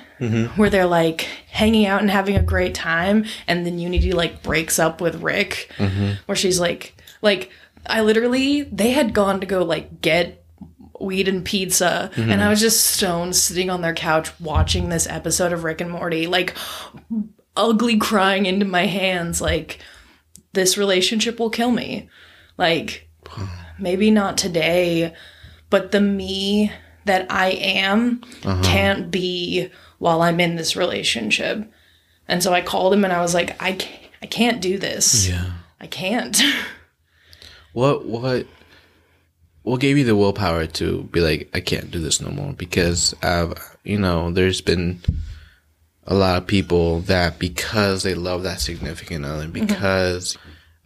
where they're like hanging out and having a great time and then Unity like breaks up with Rick where she's like like I literally they had gone to go like get weed and pizza and I was just stoned sitting on their couch watching this episode of Rick and Morty like ugly crying into my hands like this relationship will kill me. Like maybe not today but the me that I am can't be while I'm in this relationship and so I called him and I was like I can't, I can't do this Yeah. I can't *laughs* What what what gave you the willpower to be like, I can't do this no more? Because I've you know, there's been a lot of people that because they love that significant other, because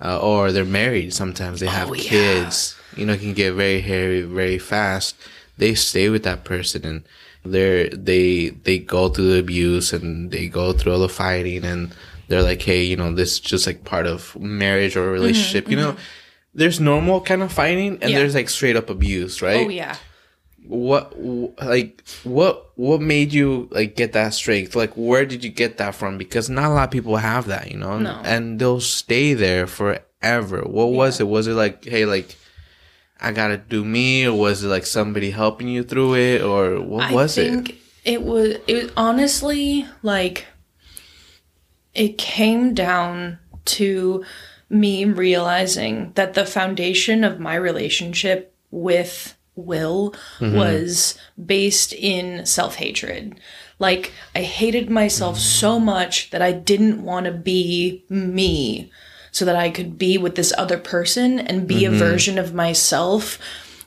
uh, or they're married, sometimes they have Oh, yeah. kids. You know, it can get very hairy very fast. They stay with that person and they're they they go through the abuse and they go through all the fighting and they're like, hey, you know, this is just like part of marriage or relationship. You know, there's normal kind of fighting and Mm-hmm, Yeah. there's like straight up abuse, right? oh yeah What like what what made you like get that strength? Like where did you get that from? Because not a lot of people have that, you know, No. and they'll stay there forever. What was it? Was it like, hey, like I gotta do me, or was it like somebody helping you through it, or what was it? I it? think it? was it was honestly like it came down to me realizing that the foundation of my relationship with will mm-hmm. was based in self hatred. Like, I hated myself mm-hmm. so much that I didn't want to be me so that I could be with this other person and be a mm-hmm. version of myself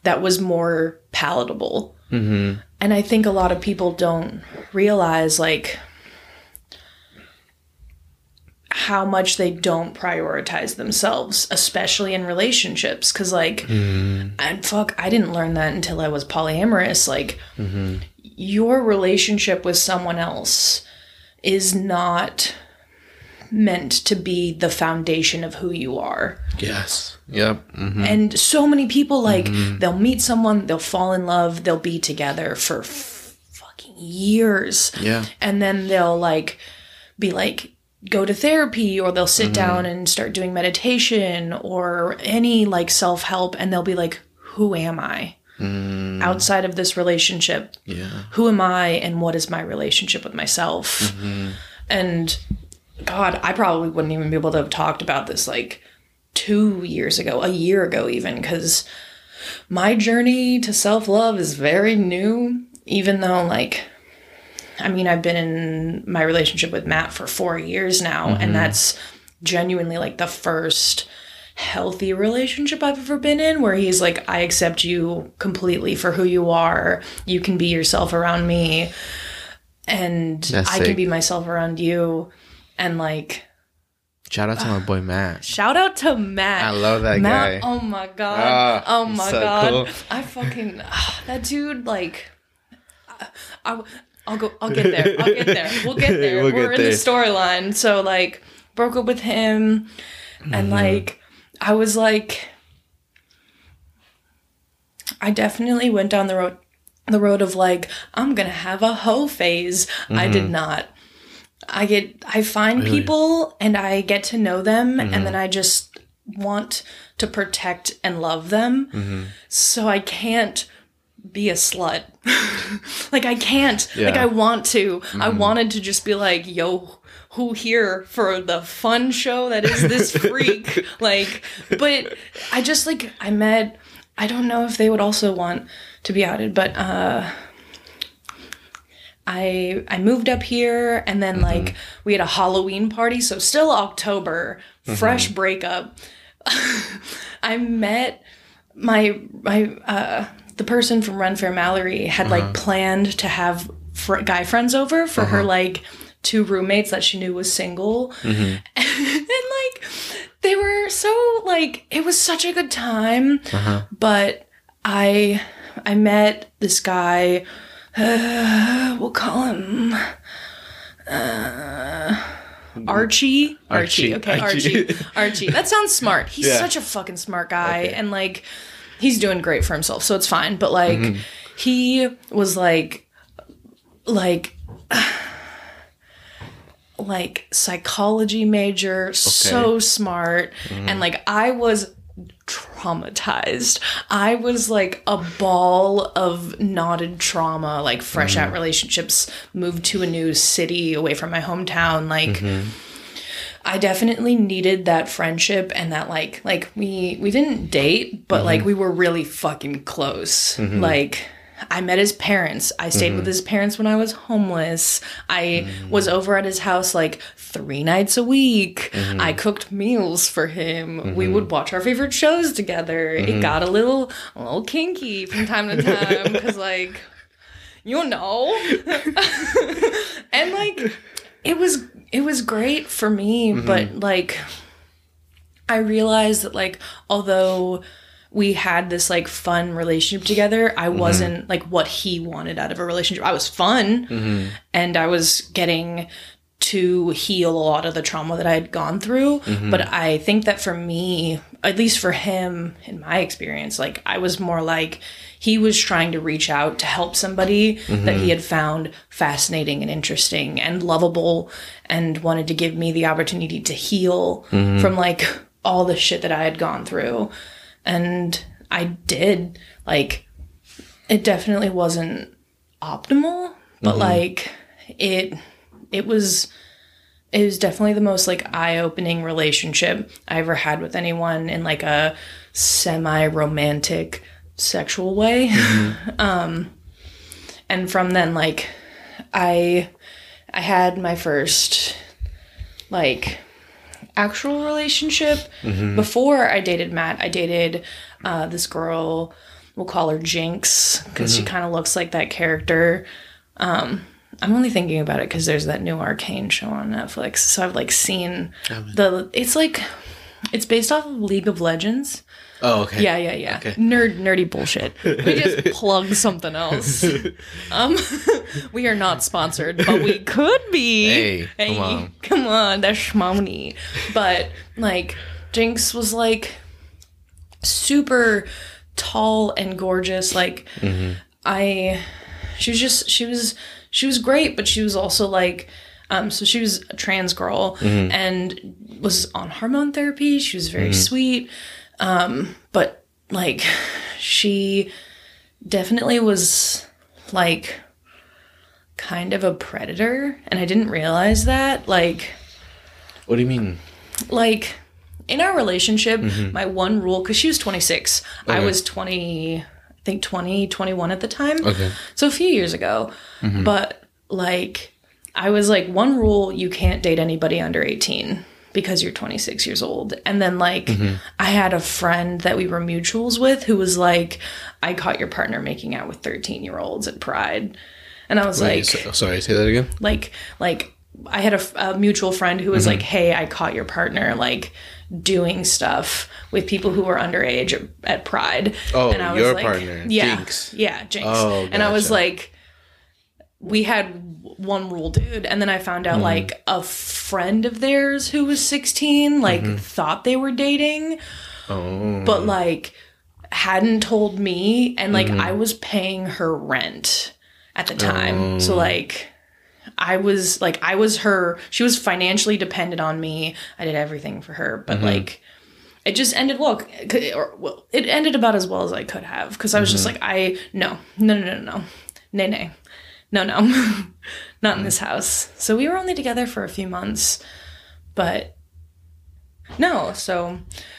that was more palatable. Mm-hmm. And I think a lot of people don't realize, like, how much they don't prioritize themselves, especially in relationships. Cause like, mm-hmm. and fuck, I didn't learn that until I was polyamorous. Like, your relationship with someone else is not meant to be the foundation of who you are. Yes. Yep. hmm And so many people like mm-hmm. they'll meet someone, they'll fall in love, they'll be together for f- fucking years. Yeah. And then they'll like be like go to therapy or they'll sit mm-hmm. down and start doing meditation or any like self-help and they'll be like who am I? Mm. Outside of this relationship, Yeah. who am I and what is my relationship with myself? Mm-hmm. And God, I probably wouldn't even be able to have talked about this like two years ago, a year ago, even, because my journey to self love is very new, even though, like, I mean, I've been in my relationship with Matt for four years now, and mm-hmm. that's genuinely like the first healthy relationship I've ever been in where he's like, I accept you completely for who you are. You can be yourself around me, and That's I can be myself around you. And like, Shout out to my boy Matt. *sighs* shout out to Matt. I love that Matt, guy. oh my god. Ah, oh my so god. cool. I fucking *laughs* ah, that dude like I, I will go I'll get there. I'll get there. *laughs* We'll get there. We'll We're get in the storyline. So like broke up with him Mm-hmm. and like I was like I definitely went down the road the road of like I'm going to have a hoe phase. I Mm-hmm. did not. I get I find people and I get to know them and Mm-hmm. then I just want to protect and love them. Mm-hmm. So I can't be a slut. *laughs* like I can't. Like Yeah. Mm-hmm. I want to. I wanted to just be like, yo, who here for the fun show that is this *laughs* freak? like, but I just like I met I don't know if they would also want to be outed, but uh I I moved up here and then mm-hmm. like we had a Halloween party, so still October, mm-hmm. fresh breakup. *laughs* I met my my uh the person from Ren Fair Mallory had like uh-huh. planned to have fr- guy friends over for her uh-huh. like two roommates that she knew was single. Mm-hmm. *laughs* And like they were so like it was such a good time uh-huh. but i i met this guy uh, we'll call him uh, Archie. Archie. Archie. Okay, Archie. Archie. Archie. That sounds smart. He's Yeah. such a fucking smart guy, and like, he's doing great for himself, so it's fine. But like, Mm-hmm. he was like, like. like psychology major so smart Mm-hmm. and like i was traumatized i was like a ball of knotted trauma like fresh Mm-hmm. out relationships moved to a new city away from my hometown like Mm-hmm. I definitely needed that friendship and that like like we we didn't date, but like we were really fucking close. Like I met his parents. I stayed with mm-hmm. his parents when I was homeless. I mm-hmm. was over at his house like 3 nights a week. Mm-hmm. I cooked meals for him. We would watch our favorite shows together. It got a little a little kinky from time to *laughs* time cuz like you know. *laughs* and like it was it was great for me but like i realized that like although we had this like fun relationship together. I mm-hmm. wasn't like what he wanted out of a relationship. I was fun. Mm-hmm. And i was getting to heal a lot of the trauma that i had gone through. Mm-hmm. But i think that for me at least for him in my experience like i was more like he was trying to reach out to help somebody that he had found fascinating and interesting and lovable and wanted to give me the opportunity to heal from like all the shit that I had gone through. And I did. Like, it definitely wasn't optimal, but like, it, it was, it was definitely the most like eye-opening relationship I ever had with anyone in like a semi-romantic sexual way. *laughs* um, and from then, like, I I had my first like actual relationship before I dated Matt. I dated uh, this girl. We'll call her Jinx because she kind of looks like that character. Um, I'm only thinking about it because there's that new Arcane show on Netflix. So I've like seen the. It's like it's based off of League of Legends. Oh, okay. Yeah, yeah, yeah. Okay. Nerd, nerdy bullshit. We just *laughs* plug something else. Um, *laughs* we are not sponsored, but we *laughs* could be. Hey, come on. come on, that's schmoney. But like, Jinx was like super tall and gorgeous. Like, Mm-hmm. I, she was just, she was, she was great, but she was also like. Um, so she was a trans girl Mm-hmm. and was on hormone therapy. She was very sweet Um, but like she definitely was like kind of a predator and I didn't realize that like What do you mean? like in our relationship mm-hmm. my one rule cuz she was 26 I was 20 I think 20 21 at the time. Okay. so a few years ago. Mm-hmm. But like I was like one rule you can't date anybody under 18 because you're 26 years old and then like I had a friend that we were mutuals with who was like I caught your partner making out with 13 year olds at Pride and I was Wait, like so- sorry, say that again. like like I had a mutual friend who was Mm-hmm. like, "Hey, I caught your partner like doing stuff with people who were underage at, at Pride." Oh, and I was your like, partner, yeah, Jinx. yeah, Jinx. Oh, and I was like, we had one rule, dude, and then I found Mm-hmm. out like a friend of theirs who was sixteen like Mm-hmm. thought they were dating, Oh. but like hadn't told me and like Mm-hmm. I was paying her rent at the time. Oh. So like I was like I was her she was financially dependent on me. I did everything for her, but Mm-hmm. like it just ended well or well it ended about as well as I could have cuz I was just Mm-hmm. like I no. No no no no. Nay nay. No no. *laughs* Not in mm. this house. So we were only together for a few months, but no, so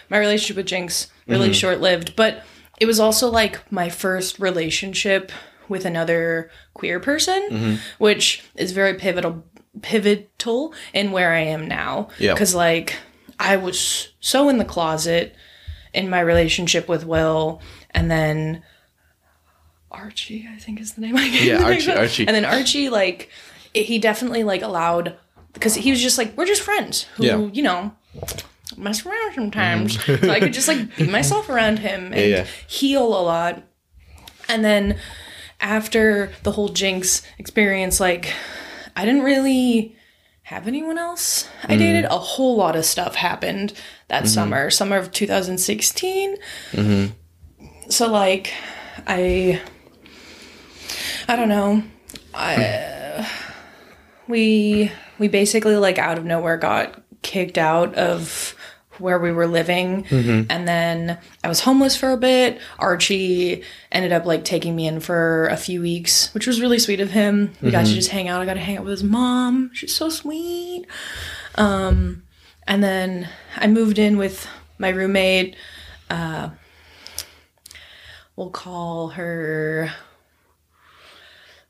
my relationship with Jinx really mm-hmm. short lived, but it was also like my first relationship with another queer person, mm-hmm. which is very pivotal pivotal in where I am now. Yeah. Cause like I was so in the closet in my relationship with Will and then Archie, I think is the name I gave. Yeah, Archie, Archie. And then Archie, like, he definitely like allowed because he was just like, we're just friends who, Yeah. you know, mess around sometimes. so I could just like be myself around him *laughs* and Mm-hmm. yeah. heal a lot. And then after the whole Jinx experience, like, I didn't really have anyone else I Mm. dated. A whole lot of stuff happened that summer, summer of 2016. So like, I, I don't know. I we we basically like out of nowhere got kicked out of where we were living and then I was homeless for a bit. Archie ended up like taking me in for a few weeks, which was really sweet of him. We got to just hang out. I got to hang out with his mom. She's so sweet. Um and then I moved in with my roommate. Uh we'll call her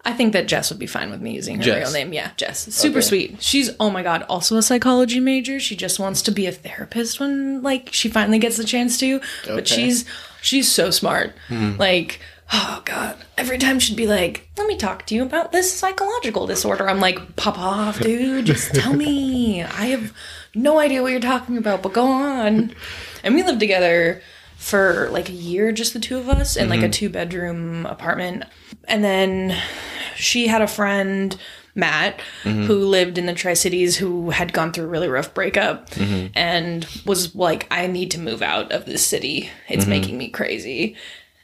I think that Jess would be fine with me using her Jess. real name. Yeah, Jess. Super Okay. sweet. She's oh my god, also a psychology major. She just wants to be a therapist when like she finally gets the chance to. But she's she's so smart. Hmm. Like oh god, every time she'd be like, "Let me talk to you about this psychological disorder." I'm like, "Pop off, dude. Just tell me. I have no idea what you're talking about, but go on." And we lived together for like a year, just the two of us, in like a mm-hmm. two bedroom apartment. And then she had a friend, Matt, mm-hmm. who lived in the Tri Cities who had gone through a really rough breakup mm-hmm. and was like, I need to move out of this city. It's mm-hmm. making me crazy.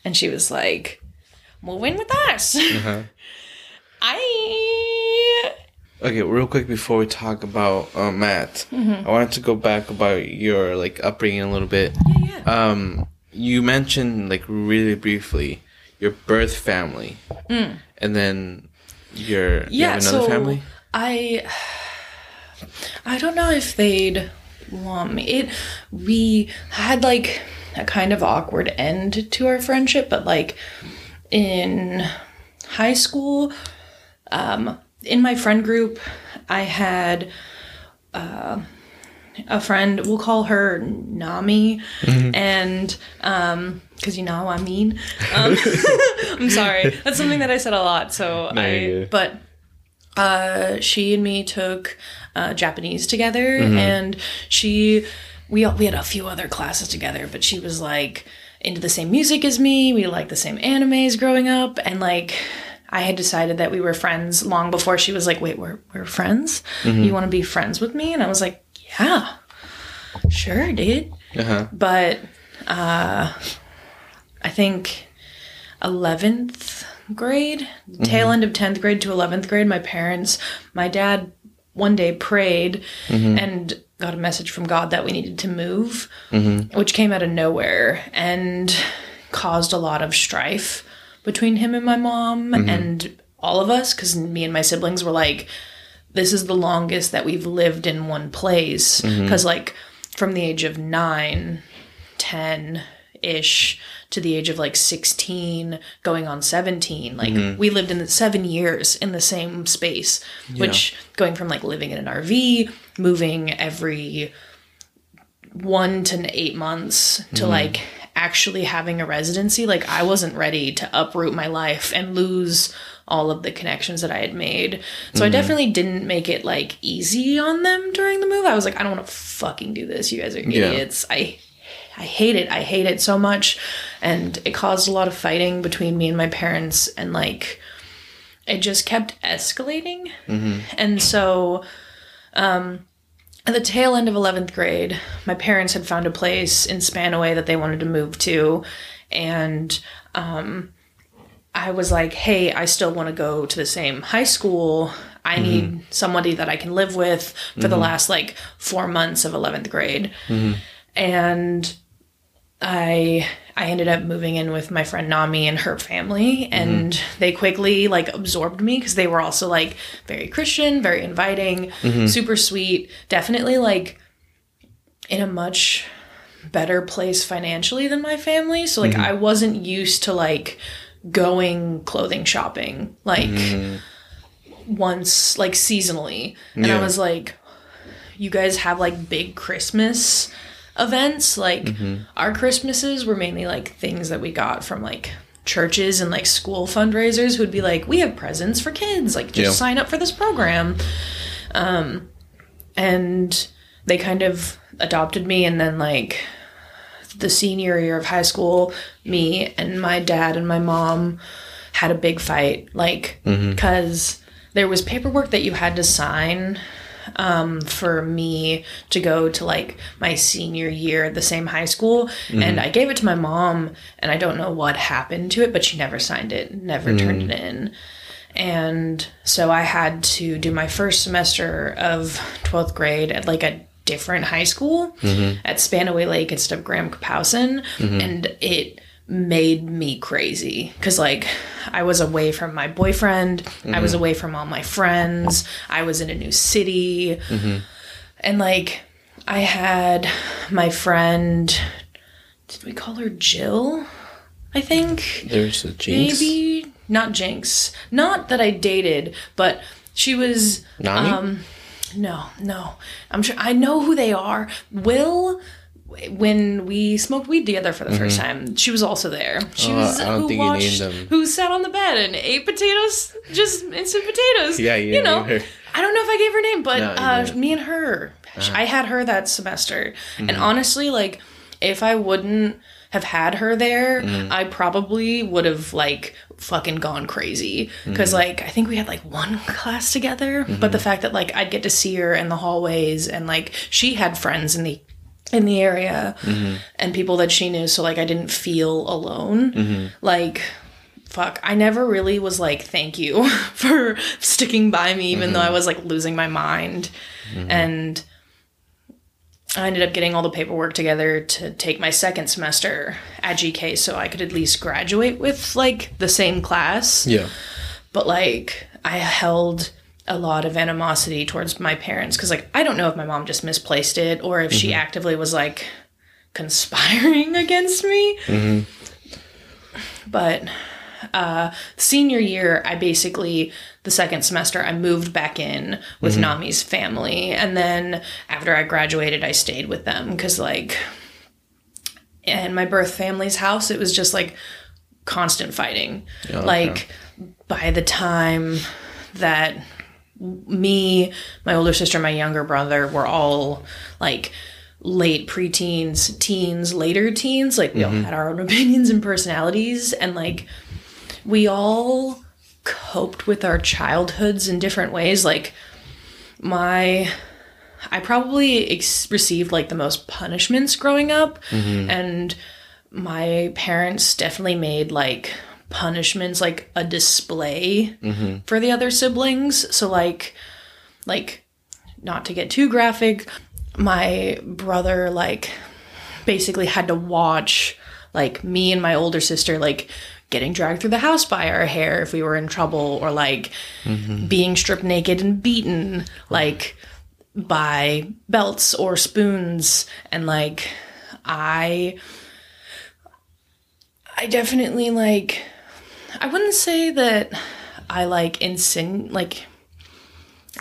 And she was like, Move in with us. Uh-huh. *laughs* I. Okay, real quick before we talk about uh, Matt, I wanted to go back about your like upbringing a little bit. Yeah, yeah. Um, you mentioned like really briefly your birth family, and then your you yeah, have another so family. I I don't know if they'd want me. It we had like a kind of awkward end to our friendship, but like in high school, um, in my friend group, I had uh, a friend, we'll call her Nami, and um, because you know how I mean. Um, *laughs* I'm sorry. That's something that I said a lot. So No, I, but uh, she and me took uh, Japanese together, Mm-hmm. and she we we had a few other classes together, but she was like into the same music as me. We liked the same animes growing up, and like I had decided that we were friends long before she was like, "Wait, we're we're friends? Mm-hmm. You want to be friends with me?" And I was like, "Yeah, sure, dude." Uh-huh. but uh, I think 11th grade, mm-hmm. tail end of 10th grade to 11th grade, my parents, my dad one day prayed mm-hmm. and got a message from God that we needed to move, mm-hmm. which came out of nowhere and caused a lot of strife between him and my mom and all of us because me and my siblings were like, this is the longest that we've lived in one place. Because like from the age of 9 10 ish to the age of like 16 going on 17 like mm-hmm. we lived in the 7 years in the same space which going from like living in an RV moving every 1 to 8 months to mm-hmm. like actually having a residency like I wasn't ready to uproot my life and lose all of the connections that I had made. So I mm-hmm. definitely didn't make it like easy on them during the move. I was like I don't want to fucking do this. You guys are Yeah. idiots. I I hate it. I hate it so much. And it caused a lot of fighting between me and my parents. And like, it just kept escalating. And so, um, at the tail end of 11th grade, my parents had found a place in Spanaway that they wanted to move to. And, um, I was like, hey, I still want to go to the same high school. I need somebody that I can live with for the last like four months of 11th grade. And I I ended up moving in with my friend Nami and her family and mm-hmm. they quickly like absorbed me because they were also like very Christian, very inviting, mm-hmm. super sweet, definitely like in a much better place financially than my family. So like mm-hmm. I wasn't used to like going clothing shopping like once like seasonally. And I was like you guys have like big Christmas events. Like our Christmases were mainly like things that we got from like churches and like school fundraisers who'd be like, we have presents for kids, like just Yeah. sign up for this program. Um, and they kind of adopted me and then like the senior year of high school, me and my dad and my mom had a big fight, like, because there was paperwork that you had to sign um, for me to go to like my senior year at the same high school. Mm-hmm. And I gave it to my mom, and I don't know what happened to it, but she never signed it, never mm-hmm. turned it in. And so I had to do my first semester of 12th grade at like a different high school mm-hmm. at Spanaway Lake instead of Graham Kapowson. And it made me crazy because like I was away from my boyfriend, I was away from all my friends, I was in a new city. And like I had my friend, did we call her Jill? I think There's a jinx. maybe not Jinx. Not that I dated, but she was Nani? um no, no. I'm sure I know who they are. Will when we smoked weed together for the first time, she was also there. She Mm-hmm. Oh, was I don't who think you named watched, them. who sat on the bed and ate potatoes, just instant potatoes. Yeah, you you know. I don't know if I gave her name, but No, uh, me and her, I had her that semester, Mm-hmm. and honestly, like if I wouldn't have had her there, Mm-hmm. I probably would have like fucking gone crazy because Mm-hmm. like I think we had like one *laughs* class together, but the fact that like I'd get to see her in the hallways and like she had friends in the in the area Mm-hmm. and people that she knew, so like I didn't feel alone. Mm-hmm. Like fuck i never really was like thank you *laughs* for sticking by me even though i was like losing my mind and i ended up getting all the paperwork together to take my second semester at gk so i could at least graduate with like the same class Yeah. but like i held a lot of animosity towards my parents because like i don't know if my mom just misplaced it or if she mm-hmm. actively was like conspiring *laughs* against me. Mm-hmm. But uh, senior year, I basically the second semester I moved back in with mm-hmm. Nami's family, and then after I graduated, I stayed with them because like in my birth family's house, it was just like constant fighting. Oh, like by the time that me, my older sister, my younger brother were all like late preteens, teens, later teens. Like we all mm-hmm. had our own *laughs* opinions and personalities, and like we all coped with our childhoods in different ways. Like my I probably ex- received like the most punishments growing up, mm-hmm. and my parents definitely made like punishments like a display for the other siblings. So like, like, not to get too graphic, my brother like basically had to watch like me and my older sister like getting dragged through the house by our hair if we were in trouble or like being stripped naked and beaten like by belts or spoons and like i i definitely like i wouldn't say that i like insin like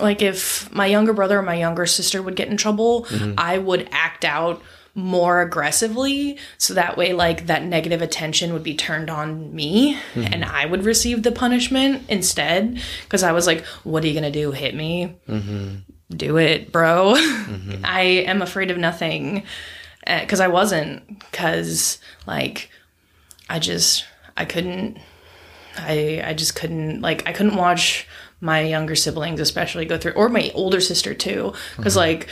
like if my younger brother or my younger sister would get in trouble mm-hmm. i would act out more aggressively so that way like that negative attention would be turned on me mm-hmm. and i would receive the punishment instead because i was like what are you gonna do? Hit me? Mm-hmm. Do it bro. *laughs* I am afraid of nothing eh, because i wasn't because like i just i couldn't I I just couldn't like I couldn't watch my younger siblings especially go through or my older sister too because like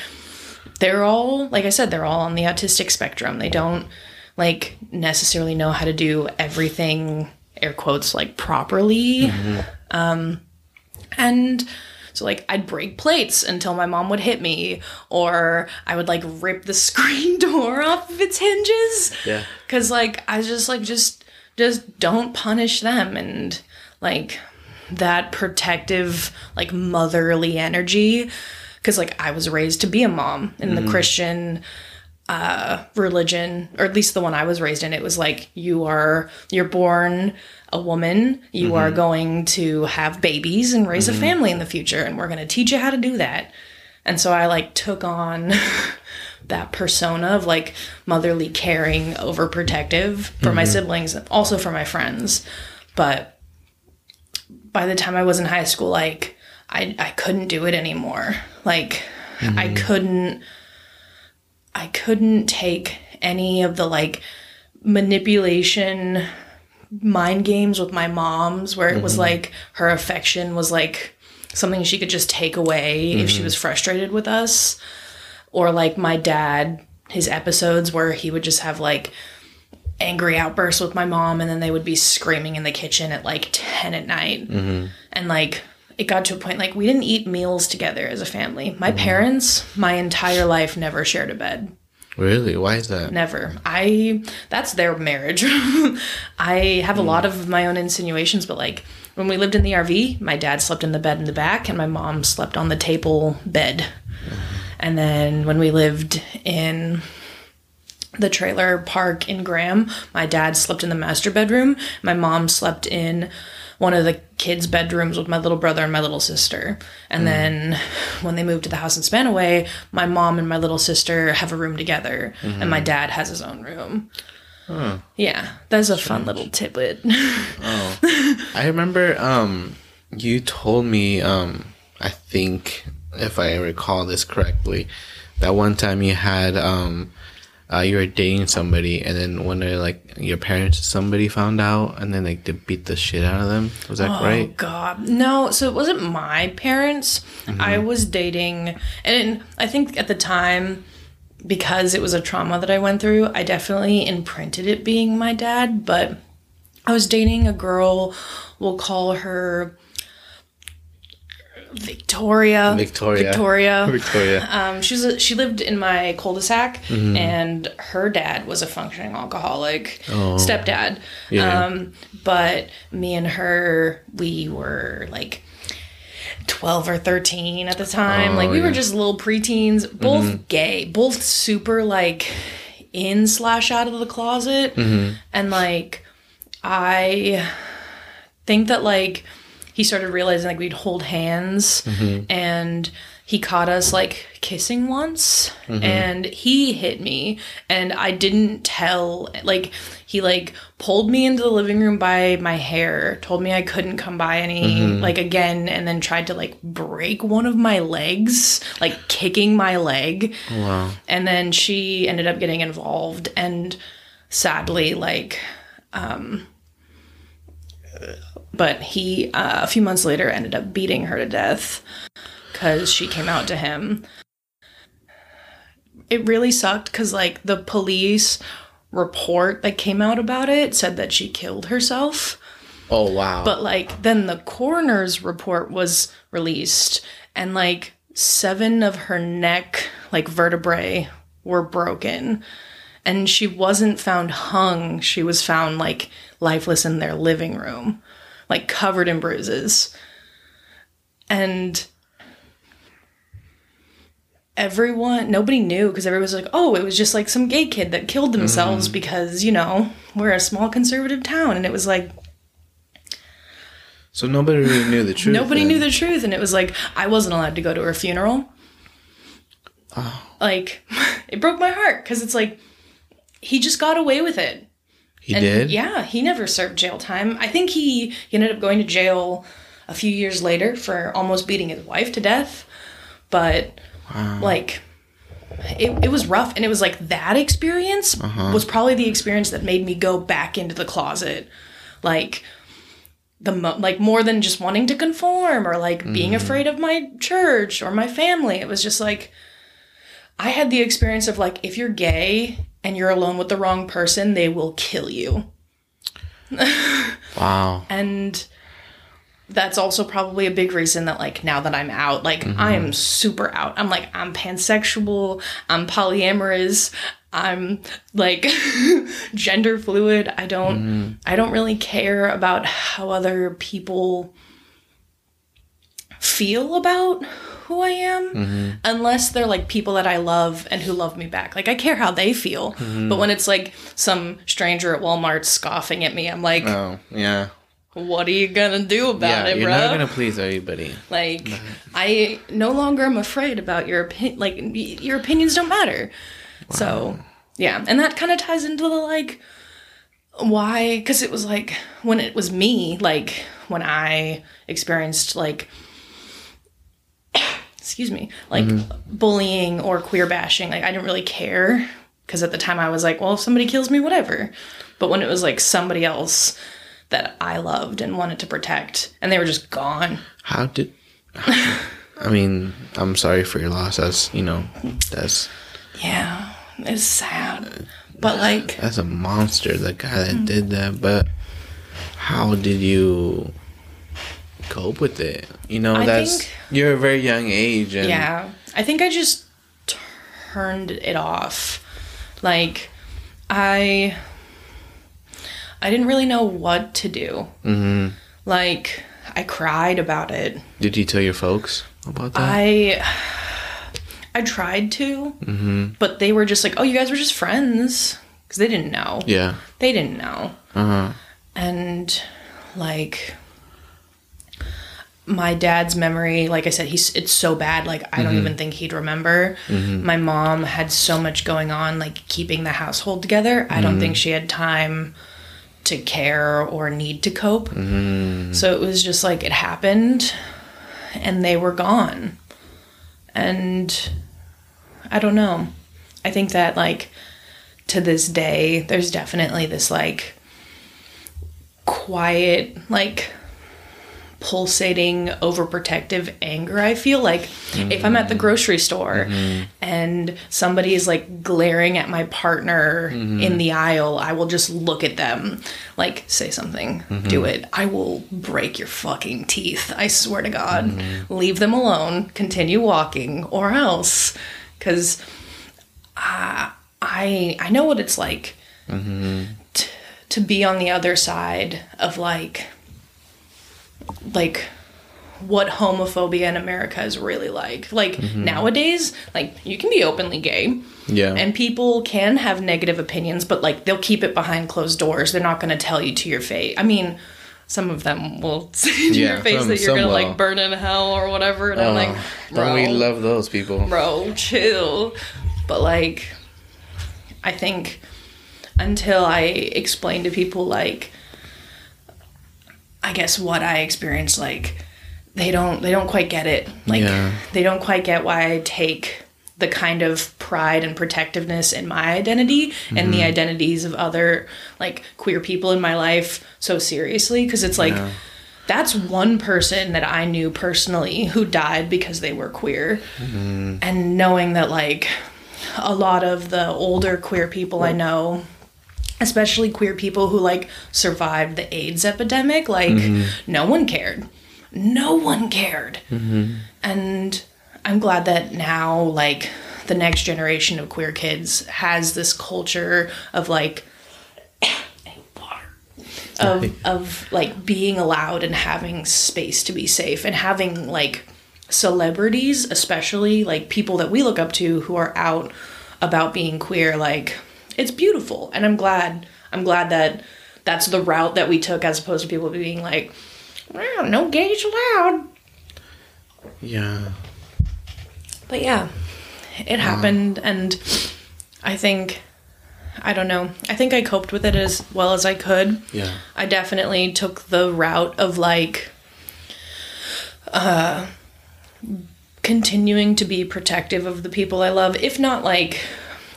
they're all like I said they're all on the autistic spectrum. They don't like necessarily know how to do everything air quotes like properly. Um and so like I'd break plates until my mom would hit me or I would like rip the *laughs* screen door off of its hinges Yeah. because like i just like just just don't punish them. And like that protective like motherly energy because like i was raised to be a mom in the mm-hmm. christian uh religion or at least the one i was raised in. It was like you are you're born a woman. You are mm-hmm. going to have babies and raise a mm-hmm. family in the future and we're going to teach you how to do that. And so i like took on *laughs* that persona of like motherly caring overprotective for my mm-hmm. siblings and also for my friends. But by the time i was in high school like i i couldn't do it anymore. Like mm-hmm. i couldn't i couldn't take any of the like manipulation mind games with my mom's where it was mm-hmm. like her affection was like something she could just take away if she was frustrated with us or like my dad his episodes where he would just have like angry outbursts with my mom and then they would be screaming in the kitchen at like 10 at night mm-hmm. and like it got to a point like we didn't eat meals together as a family my mm-hmm. parents my entire life never shared a bed Really? Why is that? Never. I that's their marriage. *laughs* I have a mm. lot of my own insinuations, but like when we lived in the RV, my dad slept in the bed in the back and my mom slept on the table bed. Mm-hmm. And then when we lived in the trailer park in Graham, my dad slept in the master bedroom. My mom slept in one of the kids' bedrooms with my little brother and my little sister. And then when they moved to the house in Spanaway, my mom and my little sister have a room together, and my dad has his own room. Yeah, that's a fun little tidbit. I remember um you told me um I think if I recall this correctly that one time you had um uh, you were dating somebody and then one of like your parents somebody found out and then like they beat the shit out of them was that Oh right Oh God, no! So it wasn't my parents. I was dating, and I think at the time, because it was a trauma that I went through, I definitely imprinted it being my dad. But I was dating a girl. We'll call her Victoria. Victoria. Victoria. *laughs* Victoria Um, she was a, she lived in my cul-de-sac, and her dad was a functioning alcoholic, stepdad. Yeah. Um, but me and her, we were like twelve or thirteen at the time. Oh, like we were just little preteens, both gay, both super like in slash out of the closet. And like, I think that like he started realizing like we'd hold hands mm-hmm. and he caught us like kissing once mm-hmm. and he hit me and I didn't tell like he like pulled me into the living room by my hair told me I couldn't come by any mm-hmm. like again and then tried to like break one of my legs like kicking my leg. Wow. and then she ended up getting involved and sadly like um but he uh, a few months later ended up beating her to death because she came out to him. It really sucked because like the police report that came out about it said that she killed herself. Oh wow. but like then the coroner's report was released and like seven of her neck like vertebrae were broken. And she wasn't found hung. She was found like lifeless in their living room like covered in bruises and everyone nobody knew because everyone was like oh it was just like some gay kid that killed themselves mm-hmm. because you know we're a small conservative town and it was like so nobody really knew the truth. Nobody then. knew the truth, and it was like I wasn't allowed to go to her funeral. Oh. Like *laughs* it broke my heart because it's like he just got away with it. He And did. Yeah, he never served jail time. I think he, he ended up going to jail a few years later for almost beating his wife to death. But like it, it was rough and it was like that experience uh-huh. was probably the experience that made me go back into the closet. Like the mo- like more than just wanting to conform or like being mm-hmm. afraid of my church or my family. It was just like I had the experience of like if you're gay and you're alone with the wrong person, they will kill you. *laughs* Wow. And that's also probably a big reason that like now that I'm out, like mm-hmm. I am super out. I'm like I'm pansexual, I'm polyamorous, I'm like *laughs* gender fluid. I don't mm-hmm. I don't really care about how other people feel about who I am mm-hmm. unless they're like people that I love and who love me back. Like I care how they feel. Mm-hmm. But when it's like some stranger at Walmart scoffing at me, I'm like, Oh yeah. what are you gonna do about Yeah. it, You're bro? not gonna please everybody. Like, I no longer am afraid about your opinion. Like, y- your opinions don't matter. So, yeah, and that kind of ties into the like why because it was like when it was me like when i experienced like excuse me like mm-hmm. bullying or queer bashing like i didn't really care because at the time i was like well if somebody kills me whatever but when it was like somebody else that i loved and wanted to protect and they were just gone How did? I mean, I'm sorry for your loss. That's you know, that's yeah it's sad uh, but like that's a monster. The guy that mm. did that. But how did you cope with it? You know, I that's think- you're a very young age, and Yeah. I think I just turned it off. Like I I didn't really know what to do. hmm Like I cried about it. Did you tell your folks about that? I I tried to, mm-hmm. but they were just like, "Oh, you guys were just friends." Cuz they didn't know. Yeah. They didn't know. Uh huh. and like my dad's memory like i said he's it's so bad like i don't mm-hmm. even think he'd remember. Mm-hmm. My mom had so much going on like keeping the household together. I don't think mm-hmm. she had time to care or need to cope. So it was just like it happened and they were gone. And i don't know. I think that like to this day there's definitely this like quiet, like pulsating, overprotective anger. I feel like if I'm at the mm-hmm. grocery store mm-hmm. and somebody is like glaring at my partner mm-hmm. in the aisle, I will just look at them, like say something, do it. I will break your fucking teeth. I swear to God. Leave them alone, continue walking, or else. Because I, I, I know what it's like to be on the other side of like like what homophobia in America is really like. Like Mm-hmm. nowadays, like you can be openly gay. Yeah. And people can have negative opinions, but like they'll keep it behind closed doors. They're not going to tell you to your face. I mean, some of them will *laughs* say to Yeah, your face some- that you're going to like burn in hell or whatever. And I'm like, Oh, don't we love those people? bro, chill. But like, I think until I explain to people like, I guess what I experienced, like they don't they don't quite get it. Like Yeah. they don't quite get why I take the kind of pride and protectiveness in my identity and Mm-hmm. the identities of other like queer people in my life so seriously because it's like Yeah. that's one person that I knew personally who died because they were queer. Mm-hmm. And knowing that, like, a lot of the older queer people I know, especially queer people who, like, survived the AIDS epidemic, like, mm-hmm. no one cared. No one cared. Mm-hmm. And I'm glad that now, like, the next generation of queer kids has this culture of, like, *coughs* of of like being allowed and having space to be safe and having like celebrities especially like people that we look up to who are out about being queer like it's beautiful and i'm glad i'm glad that that's the route that we took as opposed to people being like well, no gays allowed Yeah. but yeah it happened and i think i don't know i think i coped with it as well as i could Yeah. I definitely took the route of like uh continuing to be protective of the people I love, if not like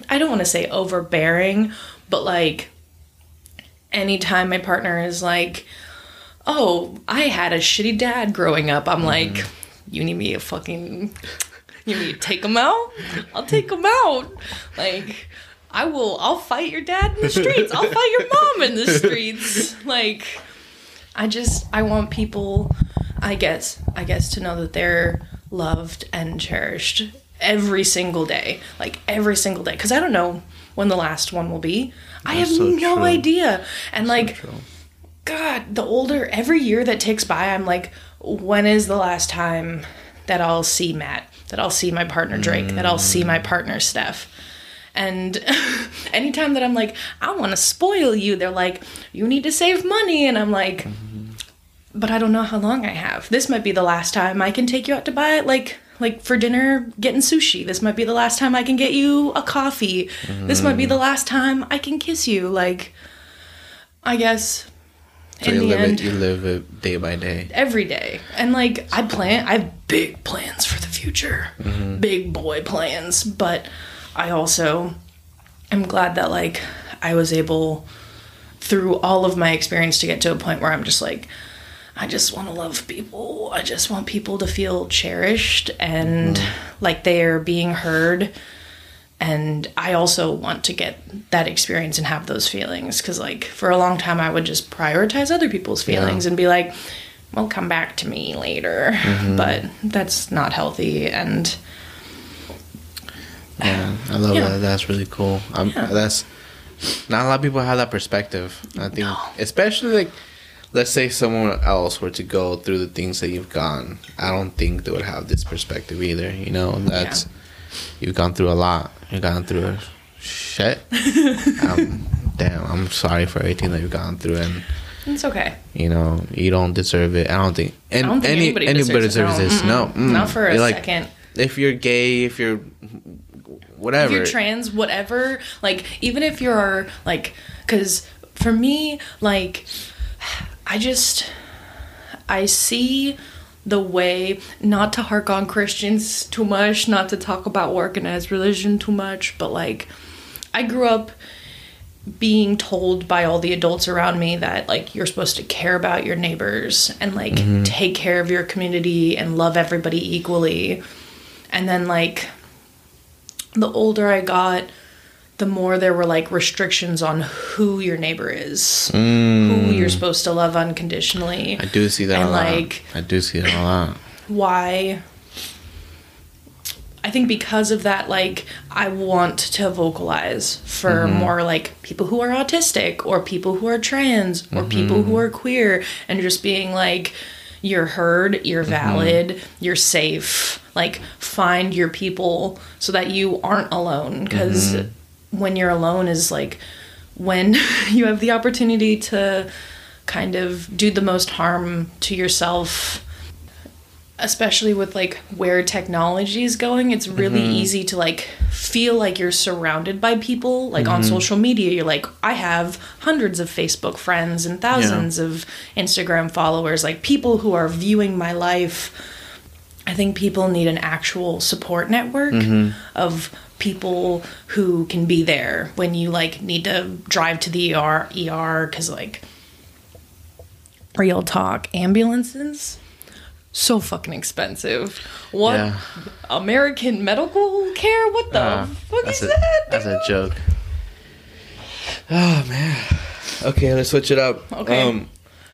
I don't want to say overbearing, but like anytime my partner is like, "Oh, I had a shitty dad growing up." I'm mm-hmm. like, "You need me to fucking you need to take him out? I'll take him out." Like I will I'll fight your dad in the streets. I'll fight your mom in the streets. Like I just I want people I guess I guess to know that they're loved and cherished every single day. Like every single day cuz I don't know when the last one will be. I have so no true. idea. And like True. God, the older every year that ticks by, I'm like, when is the last time that I'll see Matt, that I'll see my partner Drake, that I'll see my mm. partner Steph? And *laughs* anytime that I'm like, I want to spoil you, they're like, you need to save money. And I'm like, mm-hmm. but I don't know how long I have. This might be the last time I can take you out to buy it, like like for dinner getting sushi. This might be the last time I can get you a coffee. This might be the mm. last time I can kiss you. Like I guess So in you the live end it. You live it day by day. every day. And like I plan I have big plans for the future. Mm-hmm. Big boy plans, but I also am glad that like I was able through all of my experience to get to a point where I'm just like I just want to love people. I just want people to feel cherished and like they're being heard. And I also want to get that experience and have those feelings because, like, for a long time, I would just prioritize other people's feelings and be like, well, come back to me later. But that's not healthy. And Yeah, I love Yeah. that. That's really cool. Um, That's not a lot of people have that perspective. I think, No. especially like, let's say someone else were to go through the things that you've gone. I don't think they would have this perspective either. You know, that's you've gone through a lot. You've gone through a shit. *laughs* um, damn, I'm sorry for everything that you've gone through, and it's okay. you know you don't deserve it. I don't think. And I don't think any, anybody, anybody deserves, deserves this. No, Mm-mm. not mm. for a like, second. If you're gay, if you're whatever, if you're trans, whatever, like even if you're like, because for me, like, I just I see the way not to hark on Christians too much, not to talk about organized religion too much, but like I grew up being told by all the adults around me that like you're supposed to care about your neighbors and like mm-hmm. take care of your community and love everybody equally. And then like the older I got, the more there were like restrictions on who your neighbor is, who mm. you're supposed to love unconditionally. I do see that And, a lot. like- I do see that a lot. why I think because of that, like, I want to vocalize for mm-hmm. more like people who are autistic or people who are trans or mm-hmm. people who are queer and just being like, you're heard, you're mm-hmm. valid, you're safe. Like find your people so that you aren't alone because when you're alone is like when *laughs* you have the opportunity to kind of do the most harm to yourself especially with like where technology is going it's really mm-hmm. easy to like feel like you're surrounded by people like on mm-hmm. social media. You're like i have hundreds of facebook friends and thousands of instagram followers like people who are viewing my life. I think people need an actual support network mm-hmm. of people who can be there when you like need to drive to the er er because like real talk ambulances so fucking expensive what Yeah. american medical care what the Uh, fuck is a, that That's a joke. Oh man. Okay, let's switch it up. Okay. Um,